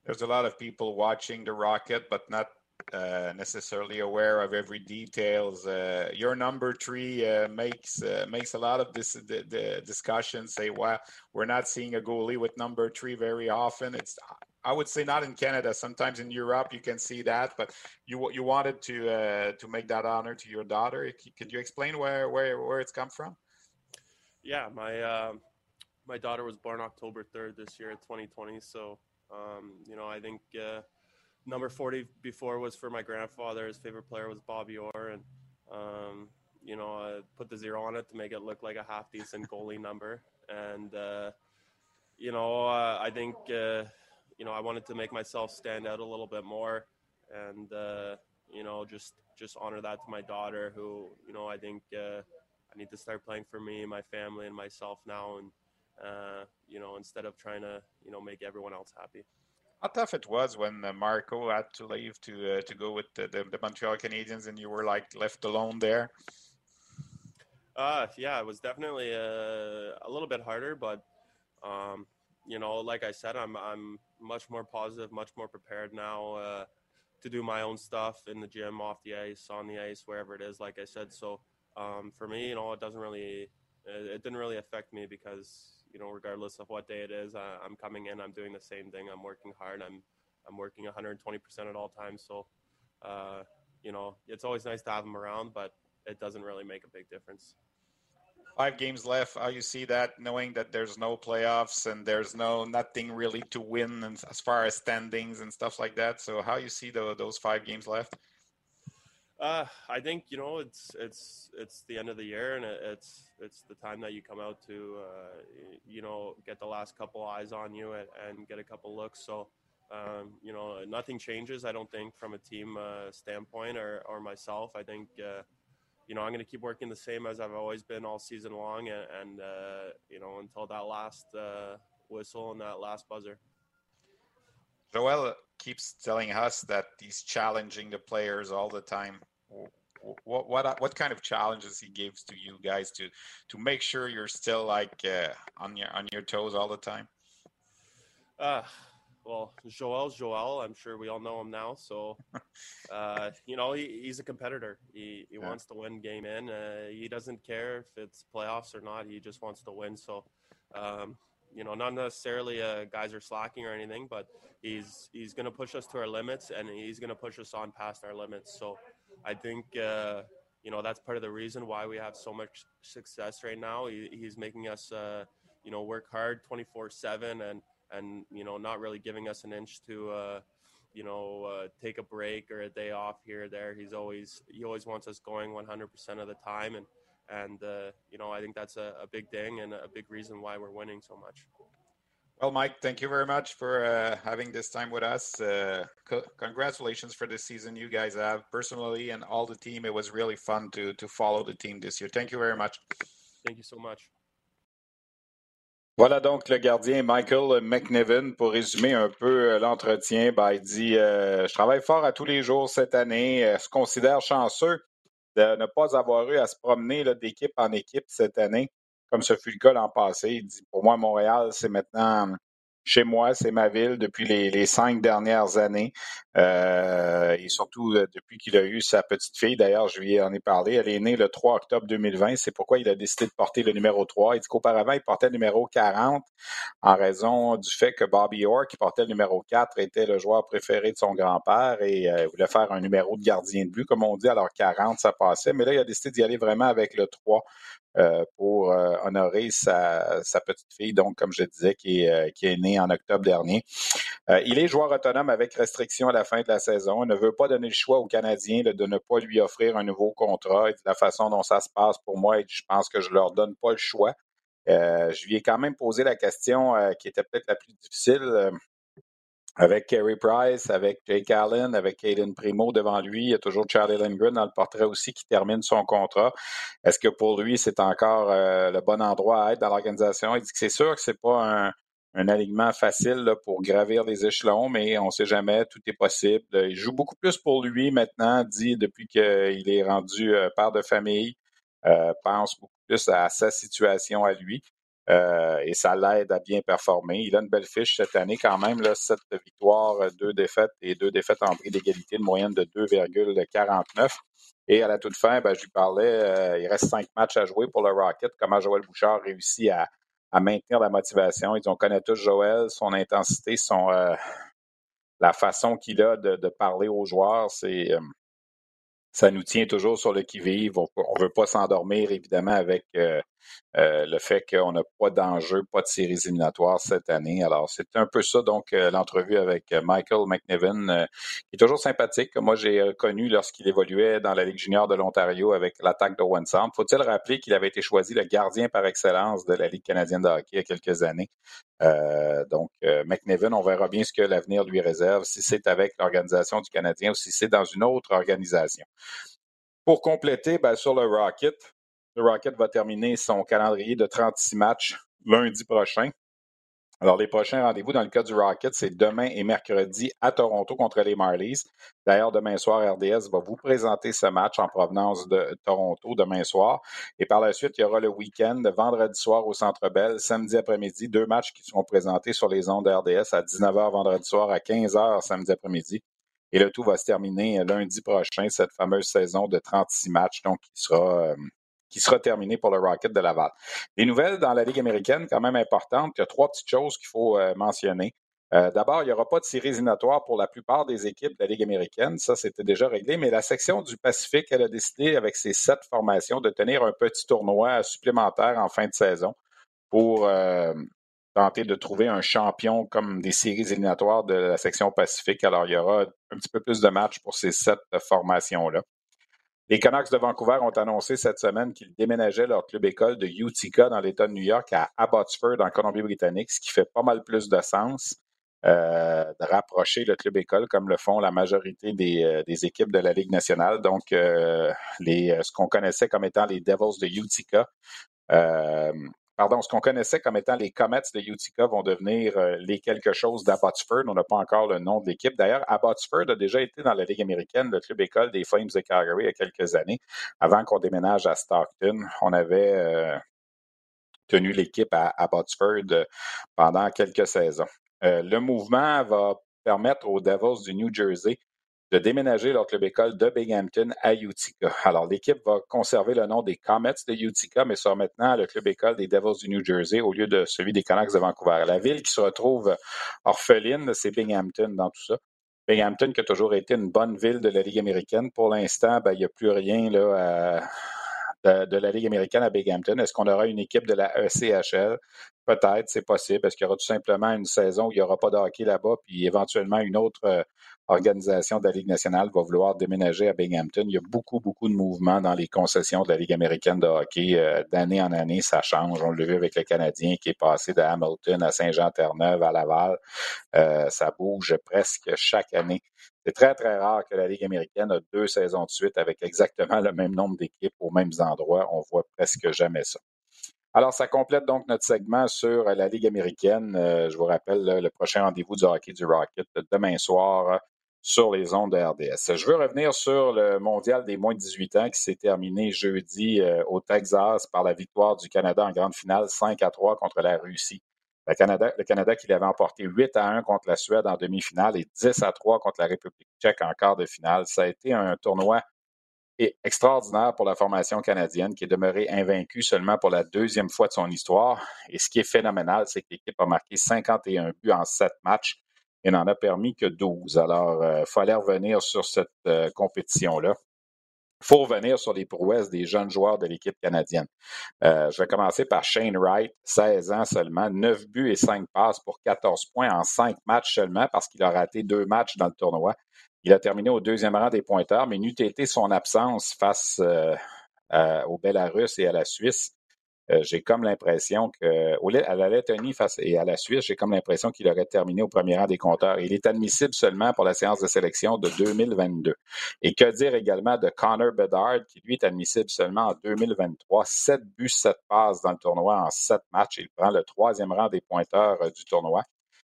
There's a lot of people watching the Rocket, but not uh, necessarily aware of every details. Uh, your number three uh, makes uh, makes a lot of this the, the discussion. Say, well, we're not seeing a goalie with number three very often. It's I would say not in Canada. Sometimes in Europe you can see that, but you you wanted to uh, to make that honor to your daughter. Could you explain where where where it's come from? Yeah, my uh, my daughter was born October third this year, 2020. So um, you know, I think uh, number 40 before was for my grandfather. His favorite player was Bobby Orr, and um, you know, I put the zero on it to make it look like a half decent goalie number. And uh, you know, uh, I think uh, you know I wanted to make myself stand out a little bit more, and uh, you know, just just honor that to my daughter, who you know I think uh, I need to start playing for me, my family, and myself now, and uh, you know, instead of trying to you know make everyone else happy. How tough it was when uh, Marco had to leave to uh, to go with the, the, the, Montreal Canadiens, and you were like left alone there. Uh, yeah, it was definitely a, uh, a little bit harder, but um, you know, like I said, I'm I'm much more positive, much more prepared now uh, to do my own stuff in the gym, off the ice, on the ice, wherever it is. Like I said, so um, for me, you know, it doesn't really it, didn't really affect me because you know, regardless of what day it is, uh, I'm coming in. I'm doing the same thing. I'm working hard. I'm I'm working 120 percent at all times. So, uh, you know, it's always nice to have them around, but it doesn't really make a big difference. Five games left. How you see that, knowing that there's no playoffs and there's no nothing really to win, and as far as standings and stuff like that. So, how you see the, those five games left? Uh, I think you know it's it's it's the end of the year and it's it's the time that you come out to uh, you know get the last couple eyes on you and, and get a couple looks. So um, you know nothing changes. I don't think from a team uh, standpoint or or myself. I think uh, you know I'm going to keep working the same as I've always been all season long and, and uh, you know until that last uh, whistle and that last buzzer. Joel keeps telling us that he's challenging the players all the time what what what kind of challenges he gives to you guys to to make sure you're still like uh, on your on your toes all the time? Uh, well, Joel's Joel. I'm sure we all know him now. So, uh, you know, he, he's a competitor. He he yeah. wants to win game in. Uh, he doesn't care if it's playoffs or not. He just wants to win. So, um, you know, not necessarily uh, guys are slacking or anything, but he's he's going to push us to our limits, and he's going to push us on past our limits. So, I think uh, you know that's part of the reason why we have so much success right now. He, he's making us uh, you know work hard 24/7 and and you know not really giving us an inch to uh, you know uh, take a break or a day off here or there. He's always he always wants us going 100% of the time and and uh, you know I think that's a, a big thing and a big reason why we're winning so much. Well, Mike, thank you very much for uh, having this time with us. Uh, co- congratulations for the season you guys have. Personally, and all the team, it was really fun to to follow the team this year. Thank you very much. Thank you so much. Voilà donc le gardien Michael McNiven pour résumer un peu euh, l'entretien. Ben, il dit euh, Je travaille fort à tous les jours cette année. Euh, se considère chanceux de ne pas avoir eu à se promener d'équipe en équipe cette année comme ce fut le cas l'an passé. Il dit, pour moi, Montréal, c'est maintenant chez moi, c'est ma ville depuis les, cinq dernières années. Euh, et surtout euh, depuis qu'il a eu sa petite fille. D'ailleurs, je lui en ai parlé. Elle est née le 3 octobre 2020. C'est pourquoi il a décidé de porter le numéro 3. Il dit qu'auparavant, il portait le numéro 40 en raison du fait que Bobby Orr, qui portait le numéro 4, était le joueur préféré de son grand-père et euh, voulait faire un numéro de gardien de but, comme on dit. Alors 40, ça passait. Mais là, il a décidé d'y aller vraiment avec le 3 euh, pour euh, honorer sa, petite fille, donc comme je disais, qui est, euh, née en octobre dernier. il est joueur autonome avec restriction à la fin de la saison. Il ne veut pas donner le choix aux Canadiens de ne pas lui offrir un nouveau contrat. La façon dont ça se passe pour moi, je pense que je leur donne pas le choix. je lui ai quand même posé la question qui était peut-être la plus difficile avec Kerry Price, avec Jake Allen, avec Caden Primo devant lui. Il y a toujours Charlie Lindgren dans le portrait aussi qui termine son contrat. Est-ce que pour lui, c'est encore euh, le bon endroit à être dans l'organisation? Il dit que c'est sûr que c'est pas un, un alignement facile pour gravir les échelons, mais on ne sait jamais, tout est possible. Il joue beaucoup plus pour lui maintenant, dit depuis qu'il est rendu euh, père de famille, euh, pense beaucoup plus à sa situation à lui. Euh, et ça l'aide à bien performer. Il a une belle fiche cette année quand même, là, sept victoires, euh, deux défaites et deux défaites en prix d'égalité, une moyenne de 2,49. Et à la toute fin, ben, je lui parlais, euh, il reste cinq matchs à jouer pour le Rocket. Comment Joël Bouchard réussit à, maintenir la motivation? Ils ont connaît tous Joël, son intensité, son la façon qu'il a de, parler aux joueurs, c'est ça nous tient toujours sur le qui-vive. On ne veut pas s'endormir, évidemment, avec euh, le fait qu'on n'a pas d'enjeu, pas de séries éliminatoires cette année. Alors, c'est un peu ça, donc, euh, l'entrevue avec Michael McNevin, qui est toujours sympathique, que moi j'ai connu lorsqu'il évoluait dans la Ligue junior de l'Ontario avec l'attaque de One Sound. Faut-il rappeler qu'il avait été choisi le gardien par excellence de la Ligue canadienne de hockey il y a quelques années? donc, McNevin, on verra bien ce que l'avenir lui réserve, si c'est avec l'organisation du Canadien ou si c'est dans une autre organisation. Pour compléter, ben, sur le Rocket, le Rocket va terminer son calendrier de 36 matchs lundi prochain. Alors, les prochains rendez-vous dans le cas du Rocket, c'est demain et mercredi à Toronto contre les Marlies. D'ailleurs, demain soir, RDS va vous présenter ce match en provenance de Toronto demain soir. Et par la suite, il y aura le week-end, vendredi soir au Centre Bell, samedi après-midi, deux matchs qui seront présentés sur les ondes RDS à 19h vendredi soir, à 15h samedi après-midi. Et le tout va se terminer lundi prochain, cette fameuse saison de 36 matchs, donc qui sera, euh, qui sera terminée pour le Rocket de Laval. Les nouvelles dans la Ligue américaine, quand même importantes. Il y a trois petites choses qu'il faut euh, mentionner. Euh, d'abord, il n'y aura pas de séries éliminatoires pour la plupart des équipes de la Ligue américaine. Ça, c'était déjà réglé. Mais la section du Pacifique, elle a décidé, avec ses sept formations, de tenir un petit tournoi supplémentaire en fin de saison pour tenter de trouver un champion comme des séries éliminatoires de la section Pacifique. Alors, il y aura un petit peu plus de matchs pour ces sept formations-là. Les Canucks de Vancouver ont annoncé cette semaine qu'ils déménageaient leur club école de Utica dans l'État de New York à Abbotsford en Colombie-Britannique, ce qui fait pas mal plus de sens euh, de rapprocher le club école comme le font la majorité des, euh, équipes de la Ligue nationale. Donc, euh, les, ce qu'on connaissait comme étant les Devils de Utica pardon, ce qu'on connaissait comme étant les Comets de Utica vont devenir euh, les quelque chose d'Abbotsford. On n'a pas encore le nom de l'équipe. D'ailleurs, Abbotsford a déjà été dans la Ligue américaine, le club école des Flames de Calgary il y a quelques années. Avant qu'on déménage à Stockton, on avait euh, tenu l'équipe à Abbotsford euh, pendant quelques saisons. le mouvement va permettre aux Devils du New Jersey de déménager leur club école de Binghamton à Utica. Alors, l'équipe va conserver le nom des Comets de Utica, mais sera maintenant le club école des Devils du New Jersey au lieu de celui des Canucks de Vancouver. La ville qui se retrouve orpheline, c'est Binghamton dans tout ça. Binghamton qui a toujours été une bonne ville de la Ligue américaine. Pour l'instant, ben, il n'y a plus rien là, de, la Ligue américaine à Binghamton. Est-ce qu'on aura une équipe de la ECHL? Peut-être, c'est possible, parce qu'il y aura tout simplement une saison où il n'y aura pas de hockey là-bas, puis éventuellement une autre euh, organisation de la Ligue nationale va vouloir déménager à Binghamton? Il y a beaucoup, beaucoup de mouvements dans les concessions de la Ligue américaine de hockey. Euh, d'année en année, ça change. On l'a vu avec le Canadien qui est passé de Hamilton à Saint-Jean-Terre-Neuve à Laval. Euh, ça bouge presque chaque année. C'est très, très rare que la Ligue américaine a deux saisons de suite avec exactement le même nombre d'équipes aux mêmes endroits. On voit presque jamais ça. Alors, ça complète donc notre segment sur la Ligue américaine. Euh, je vous rappelle le prochain rendez-vous du hockey du Rocket demain soir sur les ondes de RDS. Je veux revenir sur le mondial des moins de 18 ans qui s'est terminé jeudi euh, au Texas par la victoire du Canada en grande finale 5 à 3 contre la Russie. Le Canada, le Canada qui l'avait emporté 8 à 1 contre la Suède en demi-finale et 10 à 3 contre la République tchèque en quart de finale. Ça a été un tournoi extraordinaire pour la formation canadienne qui est demeurée invaincue seulement pour la deuxième fois de son histoire. Et ce qui est phénoménal, c'est que l'équipe a marqué 51 buts en 7 matchs et n'en a permis que 12. Alors, il euh, fallait revenir sur cette euh, compétition-là. Il faut revenir sur les prouesses des jeunes joueurs de l'équipe canadienne. Euh, je vais commencer par Shane Wright, 16 ans seulement, 9 buts et 5 passes pour 14 points en 5 matchs seulement parce qu'il a raté deux matchs dans le tournoi. Il a terminé au deuxième rang des pointeurs, mais n'eût été son absence face au Belarus et à la Suisse, euh, j'ai comme l'impression que, à la Lettonie face et à la Suisse, j'ai comme l'impression qu'il aurait terminé au premier rang des compteurs. Il est admissible seulement pour la séance de sélection de 2022. Et que dire également de Connor Bedard, qui lui est admissible seulement en 2023. 7 buts, 7 passes dans le tournoi en 7 matchs. Il prend le troisième rang des pointeurs euh, du tournoi.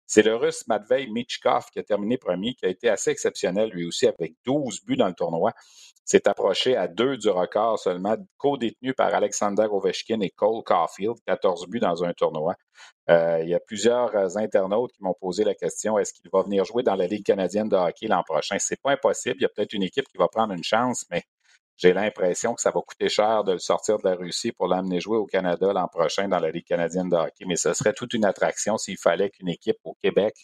C'est le Russe Matvei Michkov qui a terminé premier, qui a été assez exceptionnel lui aussi avec 12 buts dans le tournoi s'est approché à deux du record seulement, co-détenu par Alexander Ovechkin et Cole Caulfield, 14 buts dans un tournoi. Euh, il y a plusieurs euh, internautes qui m'ont posé la question est-ce qu'il va venir jouer dans la Ligue canadienne de hockey l'an prochain? C'est pas impossible. Il y a peut-être une équipe qui va prendre une chance, mais j'ai l'impression que ça va coûter cher de le sortir de la Russie pour l'amener jouer au Canada l'an prochain dans la Ligue canadienne de hockey. Mais ce serait toute une attraction s'il fallait qu'une équipe au Québec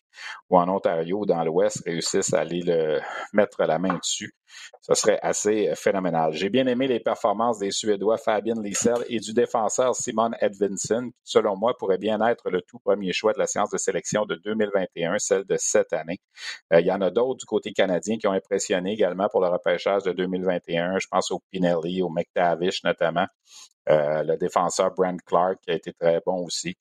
ou en Ontario ou dans l'Ouest réussisse à aller le, mettre la main dessus. Ce serait assez phénoménal. J'ai bien aimé les performances des Suédois Fabien Liesel et du défenseur Simon Edvinson, qui, selon moi, pourrait bien être le tout premier choix de la séance de sélection de 2021, celle de cette année. il y en a d'autres du côté canadien qui ont impressionné également pour le repêchage de 2021. Je pense au Pinelli, au McTavish notamment. le défenseur Brent Clark qui a été très bon aussi.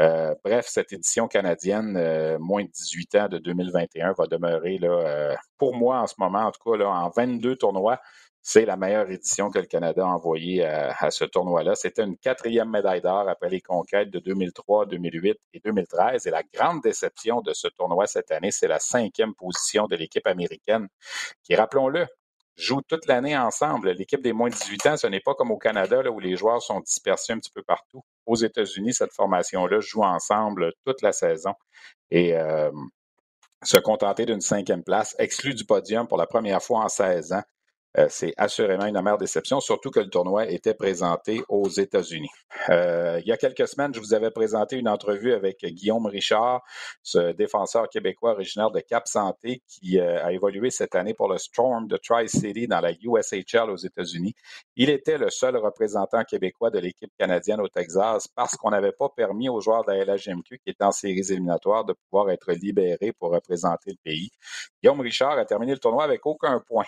Euh, bref, cette édition canadienne, euh, moins de 18 ans de 2021, va demeurer, là, euh, pour moi en ce moment, en tout cas, là, en 22 tournois, c'est la meilleure édition que le Canada a envoyée à, ce tournoi-là. C'était une quatrième médaille d'or après les conquêtes de 2003, 2008 et 2013. Et la grande déception de ce tournoi cette année, c'est la cinquième position de l'équipe américaine, qui, rappelons-le, joue toute l'année ensemble. L'équipe des moins de 18 ans, ce n'est pas comme au Canada là, où les joueurs sont dispersés un petit peu partout. Aux États-Unis, cette formation-là joue ensemble toute la saison. Et euh, se contenter d'une cinquième place, exclu du podium pour la première fois en 16 ans, euh, c'est assurément une amère déception, surtout que le tournoi était présenté aux États-Unis. Euh, il y a quelques semaines, je vous avais présenté une entrevue avec Guillaume Richard, ce défenseur québécois originaire de Cap Santé qui euh, a évolué cette année pour le Storm de Tri-City dans la USHL aux États-Unis. Il était le seul représentant québécois de l'équipe canadienne au Texas parce qu'on n'avait pas permis aux joueurs de la LHMQ qui étaient en séries éliminatoires de pouvoir être libérés pour représenter le pays. Guillaume Richard a terminé le tournoi avec aucun point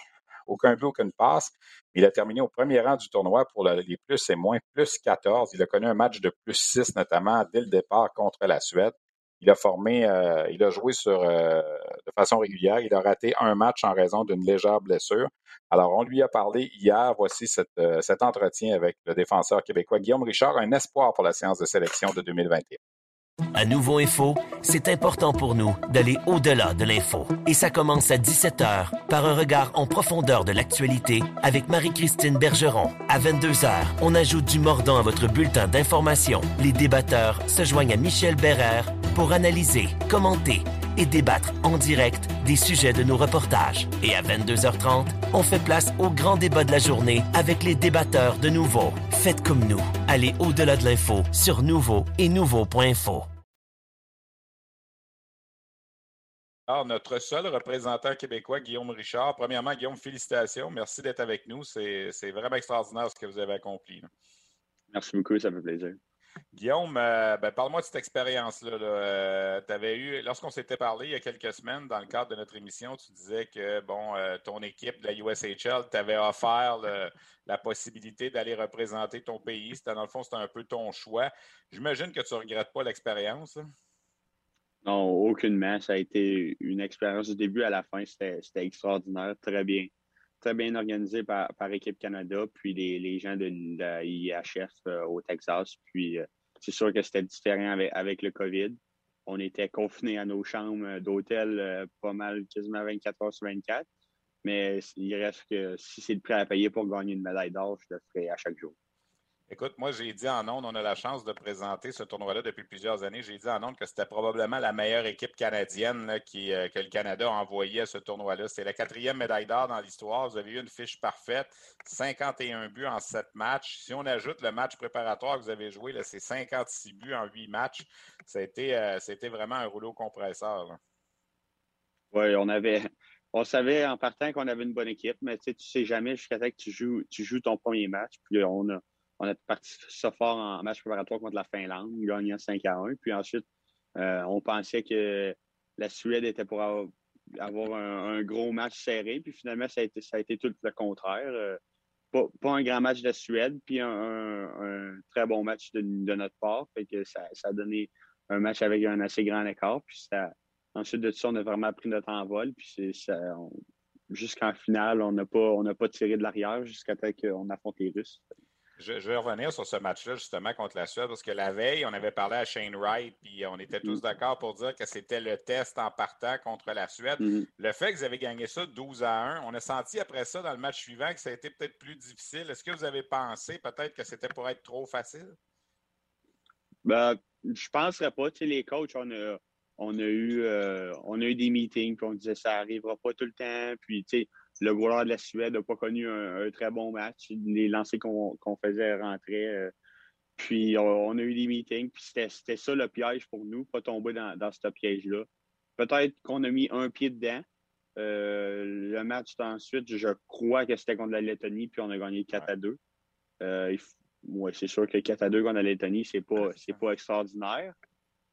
aucun but, aucune passe. Il a terminé au premier rang du tournoi pour les plus et moins, plus 14. Il a connu un match de plus 6, notamment dès le départ contre la Suède. Il a formé, euh, il a joué sur, euh, de façon régulière. Il a raté un match en raison d'une légère blessure. Alors, on lui a parlé hier. Voici euh, cet entretien avec le défenseur québécois Guillaume Richard, un espoir pour la séance de sélection de 2021. À Nouveau Info, c'est important pour nous d'aller au-delà de l'info. Et ça commence à 17h par un regard en profondeur de l'actualité avec Marie-Christine Bergeron. À 22h, on ajoute du mordant à votre bulletin d'information. Les débatteurs se joignent à Michel Bérère pour analyser, commenter et débattre en direct des sujets de nos reportages. Et à 22h30, on fait place au grand débat de la journée avec les débatteurs de Nouveau. Faites comme nous. Allez au-delà de l'info sur Nouveau et Nouveau.info. Alors, notre seul représentant québécois, Guillaume Richard. Premièrement, Guillaume, félicitations. Merci d'être avec nous. C'est vraiment extraordinaire ce que vous avez accompli. Merci beaucoup, ça me fait plaisir. Guillaume, euh, ben, parle-moi de cette expérience-là. Euh, eu, lorsqu'on s'était parlé il y a quelques semaines dans le cadre de notre émission, tu disais que bon, euh, ton équipe de la USHL t'avait offert la possibilité d'aller représenter ton pays. Dans le fond, c'était un peu ton choix. J'imagine que tu ne regrettes pas l'expérience. Non, aucunement. Ça a été une expérience du début à la fin. C'était extraordinaire, très bien. Très bien organisé par, Équipe Canada, puis les, gens de la IHF euh, au Texas. Puis euh, c'est sûr que c'était différent avec, avec, le COVID. On était confinés à nos chambres d'hôtel euh, pas mal, quasiment 24 heures sur 24. Mais il reste que si c'est le prix à payer pour gagner une médaille d'or, je le ferai à chaque jour. Écoute, moi, j'ai dit en ondes, on a la chance de présenter ce tournoi-là depuis plusieurs années. J'ai dit en ondes que c'était probablement la meilleure équipe canadienne qui, euh, que le Canada a envoyée à ce tournoi-là. C'est la quatrième médaille d'or dans l'histoire. Vous avez eu une fiche parfaite, 51 buts en 7 matchs. Si on ajoute le match préparatoire que vous avez joué, c'est 56 buts en 8 matchs. Été, euh, vraiment un rouleau compresseur. Oui, on avait. On savait en partant qu'on avait une bonne équipe, mais tu sais, sais jamais jusqu'à ce que tu joues, tu joues ton premier match. Puis on a, on a parti ça fort en match préparatoire contre la Finlande, gagnant 5 à 1. Puis ensuite, euh, on pensait que la Suède était pour avoir, un, gros match serré. Puis finalement, ça a été, ça tout le contraire. Euh, pas, un grand match de la Suède, puis un, très bon match de, notre part. Que ça, a donné un match avec un assez grand écart. Puis ensuite de ça, on a vraiment pris notre envol. Puis jusqu'en finale, on n'a pas tiré de l'arrière jusqu'à ce qu'on affronte les Russes. Je, vais revenir sur ce match-là, justement, contre la Suède, parce que la veille, on avait parlé à Shane Wright, puis on était tous mm. d'accord pour dire que c'était le test en partant contre la Suède. Mm-hmm. Le fait que vous avez gagné ça 12 à 1, on a senti après ça, dans le match suivant, que ça a été peut-être plus difficile. Est-ce que vous avez pensé peut-être que c'était pour être trop facile? Ben, je ne penserais pas. Tu sais, les coachs, on a, on a, eu, euh, on a eu des meetings, puis on disait ça n'arrivera pas tout le temps. Puis, tu sais, le goaler de la Suède n'a pas connu un, très bon match. Les lancers qu'on faisait rentrer. Euh, puis on, a eu des meetings, puis c'était ça le piège pour nous, pas tomber dans, ce piège-là. Peut-être qu'on a mis un pied dedans, le match ensuite, je crois que c'était contre la Lettonie, puis on a gagné 4 à 2. ouais, c'est sûr que 4 à 2 contre la Lettonie, c'est pas, c'est pas extraordinaire.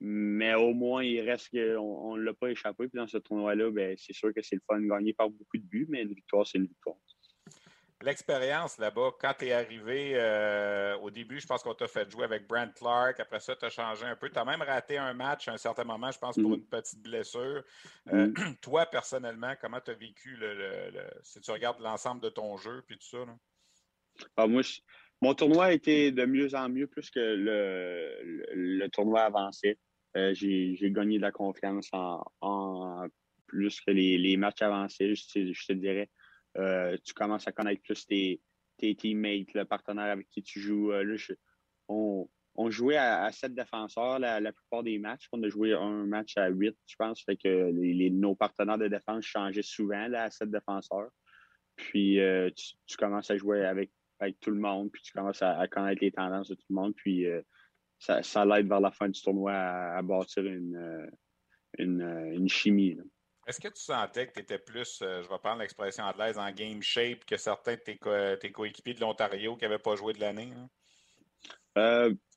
Mais au moins, il reste qu'on ne l'a pas échappé. Puis dans ce tournoi-là, ben, c'est sûr que c'est le fun de gagner par beaucoup de buts, mais une victoire, c'est une victoire. L'expérience là-bas, quand tu es arrivé euh, au début, je pense qu'on t'a fait jouer avec Brent Clark. Après ça, tu as changé un peu. Tu as même raté un match à un certain moment, je pense, pour mm. une petite blessure. Euh, mm. Toi, personnellement, comment tu as vécu le, si tu regardes l'ensemble de ton jeu puis tout ça? Ah, moi, mon tournoi a été de mieux en mieux plus que le, tournoi avançait. Euh, j'ai gagné de la confiance en, plus que les, matchs avancés, je, te dirais. Euh, tu commences à connaître plus tes, teammates, le partenaire avec qui tu joues. Euh, on, jouait à, sept défenseurs la, plupart des matchs. On a joué un match à huit, je pense. Fait que nos partenaires de défense changeaient souvent là, à sept défenseurs. Puis tu, commences à jouer avec, avec tout le monde, puis tu commences à, connaître les tendances de tout le monde. Puis ça, ça l'aide vers la fin du tournoi à, bâtir une, euh, une, euh, une chimie. Est-ce que tu sentais que tu étais plus, euh, je vais prendre l'expression anglaise, en game shape que certains de tes, tes coéquipiers de l'Ontario qui n'avaient pas joué de l'année?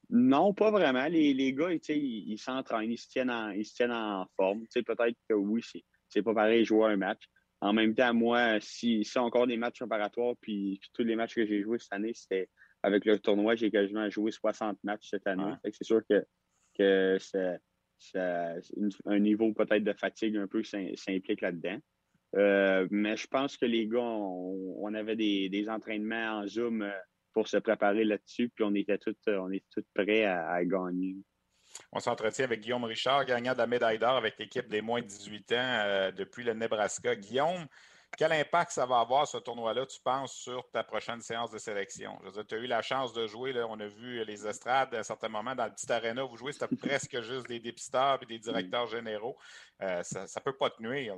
non, pas vraiment. Les, les gars, ils s'entraînent, ils, se tiennent en, ils se tiennent en forme. Peut-être que oui, c'est pas pareil jouer un match. En même temps, moi, si c'est encore des matchs préparatoires, puis, puis tous les matchs que j'ai joués cette année, c'était avec le tournoi, j'ai quasiment joué 60 matchs cette année. C'est sûr que, que un niveau peut-être de fatigue un peu s'implique là-dedans. Euh, mais je pense que les gars, on, avait des, entraînements en Zoom euh, pour se préparer là-dessus, puis on était tous on prêts à, gagner. On s'entretient avec Guillaume Richard, gagnant de la médaille d'or avec l'équipe des moins de 18 ans euh, depuis le Nebraska. Guillaume, quel impact ça va avoir, ce tournoi-là, tu penses, sur ta prochaine séance de sélection? Je veux dire, tu as eu la chance de jouer, là, on a vu les estrades à un certain moment dans le petit aréna, vous jouez, c'était presque juste des dépisteurs et des directeurs généraux. Euh, ça ne peut pas te nuire.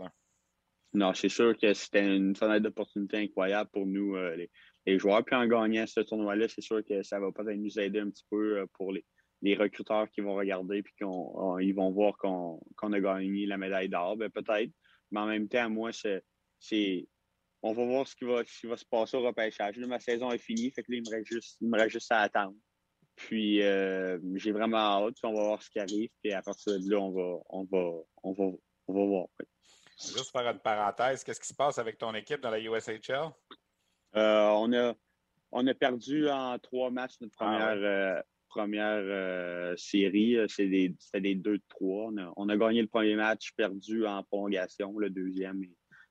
Non, c'est sûr que c'était une fenêtre d'opportunité incroyable pour nous, euh, les, joueurs. Puis en gagnant ce tournoi-là, c'est sûr que ça va peut-être nous aider un petit peu euh, pour les, recruteurs qui vont regarder puis qu'ils vont voir qu'on a gagné la médaille d'or. Ben, peut-être. Mais en même temps, moi, c'est c'est on va voir ce qui va, ce qui va se passer au repêchage. Là, ma saison est finie, fait que là, il me reste juste, il me reste juste à attendre. Puis euh, j'ai vraiment hâte, on va voir ce qui arrive, puis à partir de là, on va, on va, on va, on va voir. Juste faire une parenthèse, qu'est-ce qui se passe avec ton équipe dans la USHL? Euh, on, a, on a perdu en trois matchs notre ah première, euh, première série. C'était des 2-3. On a, on a, gagné le premier match, perdu en prolongation, le deuxième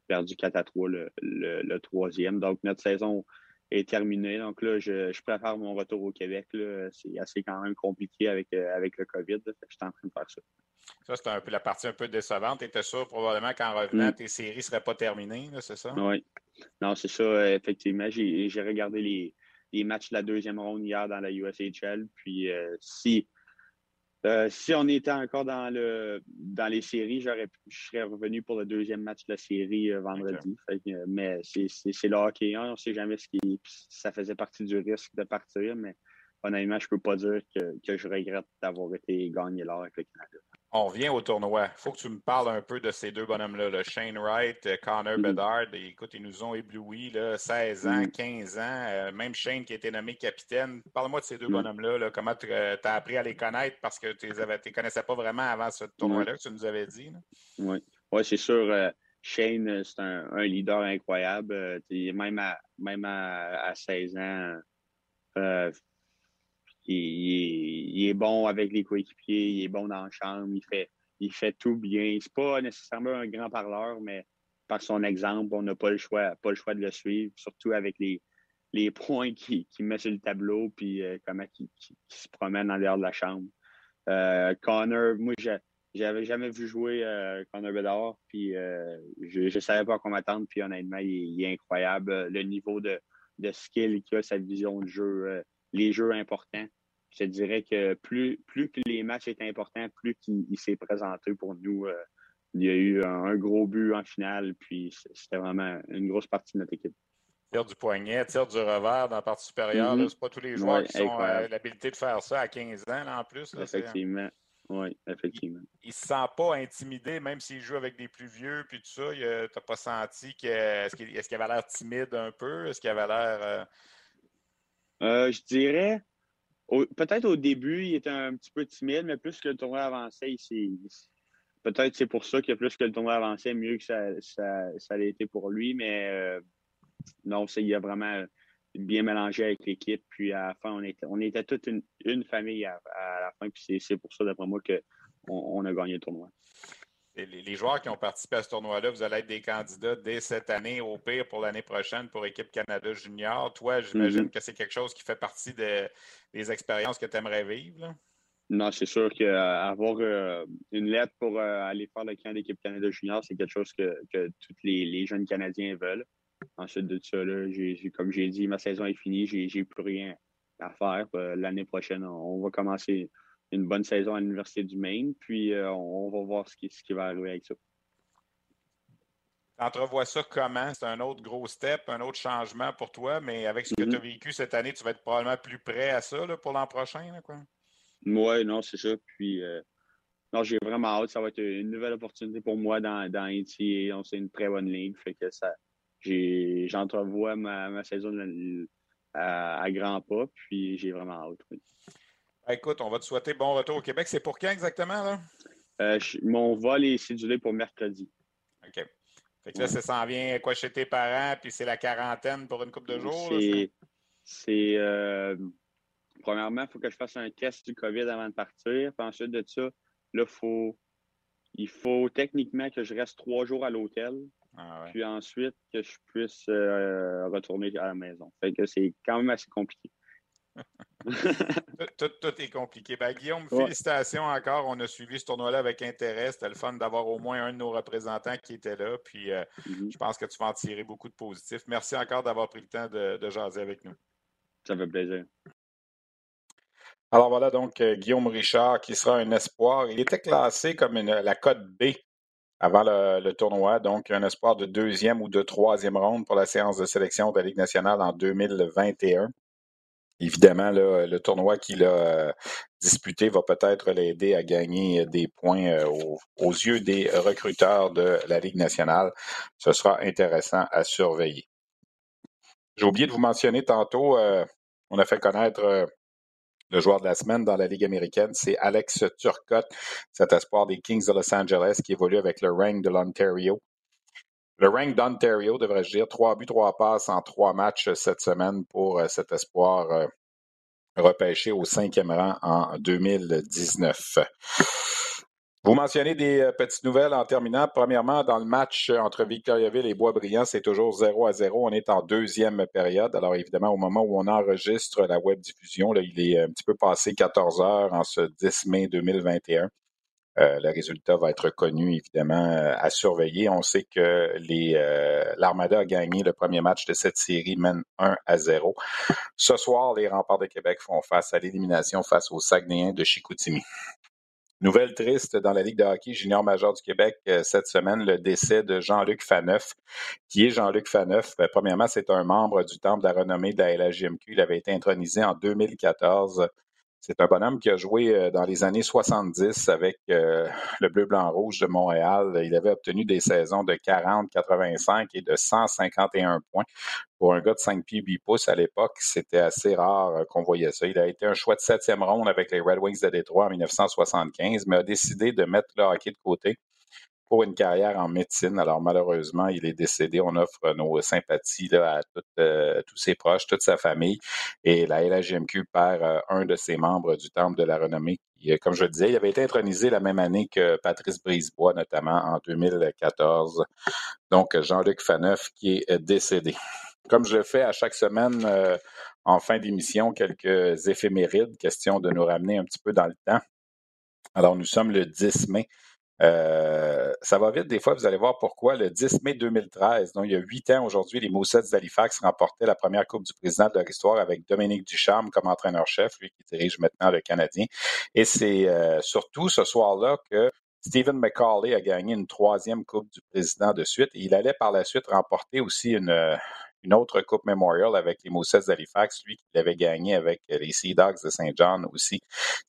perdu 4 à 3 le, troisième. Donc, notre saison est terminée. Donc là, je, préfère mon retour au Québec. C'est assez quand même compliqué avec, euh, avec le COVID. je suis en train de faire ça. Ça, c'était un peu la partie un peu décevante. Tu étais sûr probablement qu'en revenant, mm. tes séries ne seraient pas terminées, c'est ça? Oui. Non, c'est ça, effectivement. J'ai regardé les, matchs de la deuxième ronde hier dans la USHL. Puis euh, si euh, si on était encore dans le dans les séries, j'aurais je serais revenu pour le deuxième match de la série euh, vendredi. Euh, mais c'est le hockey. Hein, on ne sait jamais ce qui. Ça faisait partie du risque de partir, mais honnêtement, je ne peux pas dire que, que je regrette d'avoir été gagné l'or avec le Canada. On revient au tournoi. Il faut que tu me parles un peu de ces deux bonhommes-là, le Shane Wright, euh, Connor mm. Bedard. Écoute, ils nous ont éblouis, là, 16 ans, 15 mm. ans. Euh, même Shane qui a été nommé capitaine. Parle-moi de ces deux mm. bonhommes-là. Comment tu euh, as appris à les connaître? Parce que tu ne les connaissais pas vraiment avant ce tournoi-là que tu nous avais dit. Oui, ouais, c'est sûr. Shane, c'est un, leader incroyable. même à, même à, 16 ans, il, est bon avec les coéquipiers, il est bon dans la chambre, il fait, il fait tout bien. C'est pas nécessairement un grand parleur, mais par son exemple, on n'a pas le choix, pas le choix de le suivre, surtout avec les, les points qu'il qui met sur le tableau, puis euh, comment il, se promène en dehors de la chambre. Euh, Connor, moi, j'avais jamais vu jouer euh, Connor Bedard, puis je ne savais pas comment m'attendre, puis honnêtement, il, est incroyable. Le niveau de, de skill qu'il a, sa vision de jeu, les jeux importants je dirais que plus, plus que les matchs étaient importants, plus qu'il s'est présenté pour nous. Euh, il y a eu un, gros but en finale, puis c'était vraiment une grosse partie de notre équipe. Tire du poignet, tire du revers dans la partie supérieure. Mm-hmm. Ce n'est pas tous les joueurs qui ont euh, l'habilité de faire ça à 15 ans en plus. Effectivement. Oui, effectivement. Il ne se sent pas intimidé, même s'il joue avec des plus vieux, puis tout ça. Tu n'as pas senti que. Est-ce qu'il avait l'air timide un peu? Est-ce qu'il avait l'air. Euh, euh, je dirais. Peut-être au début, il était un petit peu timide, mais plus que le tournoi avançait, Peut-être c'est pour ça que plus que le tournoi avançait, mieux que ça, ça, ça été pour lui, mais euh, non, il a vraiment bien mélangé avec l'équipe. Puis à la fin, on était, on était toute une, famille à, la fin. Puis c'est pour ça, d'après moi, qu'on on a gagné le tournoi. Les, joueurs qui ont participé à ce tournoi-là, vous allez être des candidats dès cette année, au pire pour l'année prochaine pour Équipe Canada Junior. Toi, j'imagine mm-hmm. que c'est quelque chose qui fait partie des expériences que tu aimerais vivre. Non, c'est sûr qu'avoir euh, une lettre pour euh, aller faire le camp d'équipe Canada Junior, c'est quelque chose que, tous les, jeunes Canadiens veulent. Ensuite de ça, comme j'ai dit, ma saison est finie, j'ai plus rien à faire. Euh, l'année prochaine, on, va commencer une bonne saison à l'Université du Maine, puis on, va voir ce qui, ce qui va arriver avec ça. Entrevois ça comment? C'est un autre gros step, un autre changement pour toi, mais avec ce que mm-hmm. tu as vécu cette année, tu vas être probablement plus prêt à ça pour l'an prochain. quoi? Oui, non, c'est ça. Puis, euh, non, j'ai vraiment hâte. Ça va être une nouvelle opportunité pour moi dans, dans NCA. C'est une très bonne ligue. Fait que ça, j'entrevois ma, ma saison à, à, grands pas. Puis, j'ai vraiment hâte. Écoute, on va te souhaiter bon retour au Québec. C'est pour quand exactement, là? Euh, mon vol est cédulé pour mercredi. OK. Fait que là, ça s'en vient quoi chez tes parents, puis c'est la quarantaine pour une couple de jours? C'est. Euh, premièrement, il faut que je fasse un test du COVID avant de partir. Puis ensuite de ça, là, faut, il faut techniquement que je reste trois jours à l'hôtel. Ah puis ensuite, que je puisse euh, retourner à la maison. Fait que c'est quand même assez compliqué. Tout, est compliqué. Ben, Guillaume, félicitations encore. On a suivi ce tournoi-là avec intérêt. C'était le fun d'avoir au moins un de nos représentants qui était là. Puis euh, mm-hmm. je pense que tu vas en tirer beaucoup de positifs. Merci encore d'avoir pris le temps de, de jaser avec nous. Ça fait plaisir. Alors voilà donc euh, Guillaume Richard qui sera un espoir. Il était classé comme la cote B avant le, tournoi, donc un espoir de deuxième ou de troisième ronde pour la séance de sélection de la Ligue nationale en 2021. Évidemment, le tournoi qu'il a euh, disputé va peut-être l'aider à gagner des points euh, aux, yeux des recruteurs de la Ligue nationale. Ce sera intéressant à surveiller. J'ai oublié de vous mentionner tantôt, on a fait connaître le joueur de la semaine dans la Ligue américaine, c'est Alex Turcotte, cet espoir des Kings de Los Angeles qui évolue avec le rank de l'Ontario. Le rank d'Ontario, devrais-je dire, trois buts, trois passes en trois matchs cette semaine pour euh, cet espoir euh, repêché au cinquième rang en 2019. Vous mentionnez des euh, petites nouvelles en terminant. Premièrement, dans le match entre Victoriaville et Boisbriand, c'est toujours 0 à 0. On est en deuxième période. Alors évidemment, au moment où on enregistre la web diffusion, il est un petit peu passé 14 heures en ce 10 mai 2021. Euh, le résultat va être connu, évidemment, euh, à surveiller. On sait que les l'Armada a gagné le premier match de cette série, mène 1 à 0. Ce soir, les remparts de Québec font face à l'élimination face aux Saguenayens de Chicoutimi. Nouvelle triste dans la Ligue de hockey junior majeur du Québec euh, cette semaine, le décès de Jean-Luc Faneuf. Qui est Jean-Luc Faneuf? Ben, premièrement, c'est un membre du Temple de la renommée de la. Il avait été intronisé en 2014. C'est un bonhomme qui a joué euh, dans les années 70 avec euh, le Bleu, Blanc, Rouge de Montréal. Il avait obtenu des saisons de 40, 85 et de 151 points pour un gars de 5 pieds 8 pouces à l'époque, c'était assez rare euh, qu'on voyait ça. Il a été un choix de septième ronde avec les Red Wings de Détroit en 1975, mais a décidé de mettre le hockey de côté pour une carrière en médecine. Alors malheureusement, il est décédé. On offre nos sympathies à euh, tous ses proches, toute sa famille. Et la LHGMQ perd euh, un de ses membres du Temple de la Renommée. comme je le disais, il avait été intronisé la même année que Patrice Brisebois, notamment en 2014. Donc Jean-Luc Faneuf qui est décédé. Comme je le fais à chaque semaine euh, en fin d'émission, quelques éphémérides, question de nous ramener un petit peu dans le temps. Alors, nous sommes le 10 mai. Euh, ça va vite, des fois, vous allez voir pourquoi. Le 10 mai 2013, donc il y a huit ans aujourd'hui, les Moussets d'Halifax remportaient la première Coupe du Président de leur histoire avec Dominique Ducharme comme entraîneur-chef, lui qui dirige maintenant le Canadien. Et c'est euh, surtout ce soir-là que Stephen McCauley a gagné une troisième Coupe du Président de suite. il allait par la suite remporter aussi une, une autre Coupe Memorial avec les Moussets d'Halifax, lui qui l'avait gagné avec les Sea Dogs de Saint John aussi.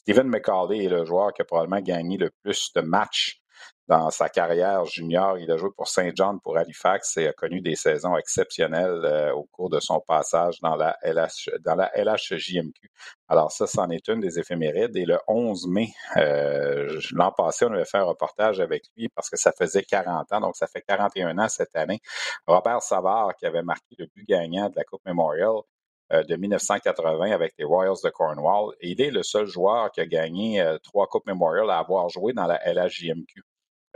Stephen McCauley est le joueur qui a probablement gagné le plus de matchs dans sa carrière junior. Il a joué pour Saint John, pour Halifax et a connu des saisons exceptionnelles euh, au cours de son passage dans la, LH, dans la LHJMQ. Alors ça, c'en est une des éphémérides. Et le 11 mai, euh, l'an passé, on avait fait un reportage avec lui parce que ça faisait 40 ans, donc ça fait 41 ans cette année. Robert Savard, qui avait marqué le but gagnant de la Coupe Memorial, euh, de 1980 avec les Royals de Cornwall. Il est le seul joueur qui a gagné trois Coupes Memorial à avoir joué dans la LHJMQ.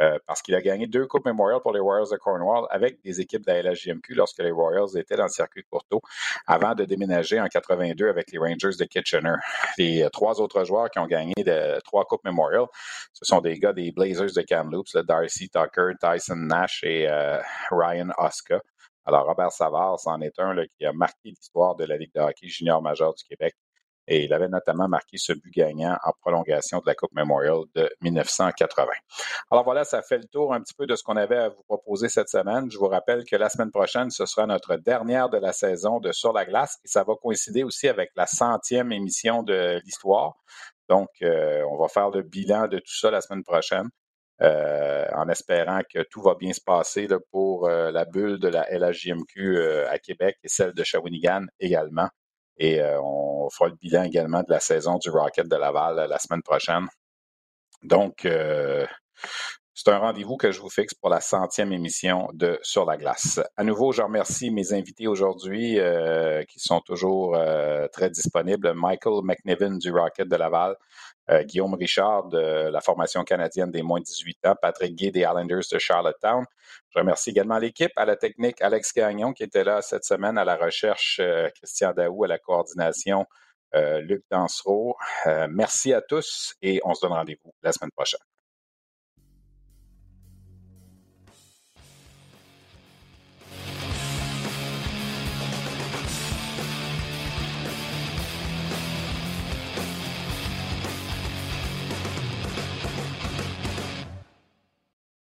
Euh, parce qu'il a gagné deux Coupes Memorial pour les Royals de Cornwall avec des équipes de la lorsque les Royals étaient dans le circuit courto avant de déménager en 82 avec les Rangers de Kitchener. Les euh, trois autres joueurs qui ont gagné trois Coupes Memorial, ce sont des gars des Blazers de Kamloops, Darcy Tucker, Tyson Nash et euh, Ryan Oscar. Alors, Robert Savard, c'en est un qui a marqué l'histoire de la Ligue de hockey junior majeur du Québec et il avait notamment marqué ce but gagnant en prolongation de la Coupe Memorial de 1980. Alors voilà, ça fait le tour un petit peu de ce qu'on avait à vous proposer cette semaine. Je vous rappelle que la semaine prochaine, ce sera notre dernière de la saison de Sur la glace et ça va coïncider aussi avec la centième émission de l'histoire. Donc, euh, on va faire le bilan de tout ça la semaine prochaine. Euh, en espérant que tout va bien se passer pour euh, la bulle de la LHJMQ à Québec et celle de Shawinigan également. Et euh, on fera le bilan également de la saison du Rocket de Laval euh, la semaine prochaine. Donc, euh, c'est un rendez-vous que je vous fixe pour la centième émission de Sur la glace. À nouveau, je remercie mes invités aujourd'hui qui sont toujours très disponibles. Michael McNiven du Rocket de Laval, Guillaume Richard de la formation canadienne des moins de 18 ans, Patrick Gay des Islanders de Charlottetown. Je remercie également l'équipe, à la technique, Alex Gagnon qui était là cette semaine à la recherche, Christian Daou à la coordination, Luc Dansereau. merci à tous et on se donne rendez-vous la semaine prochaine.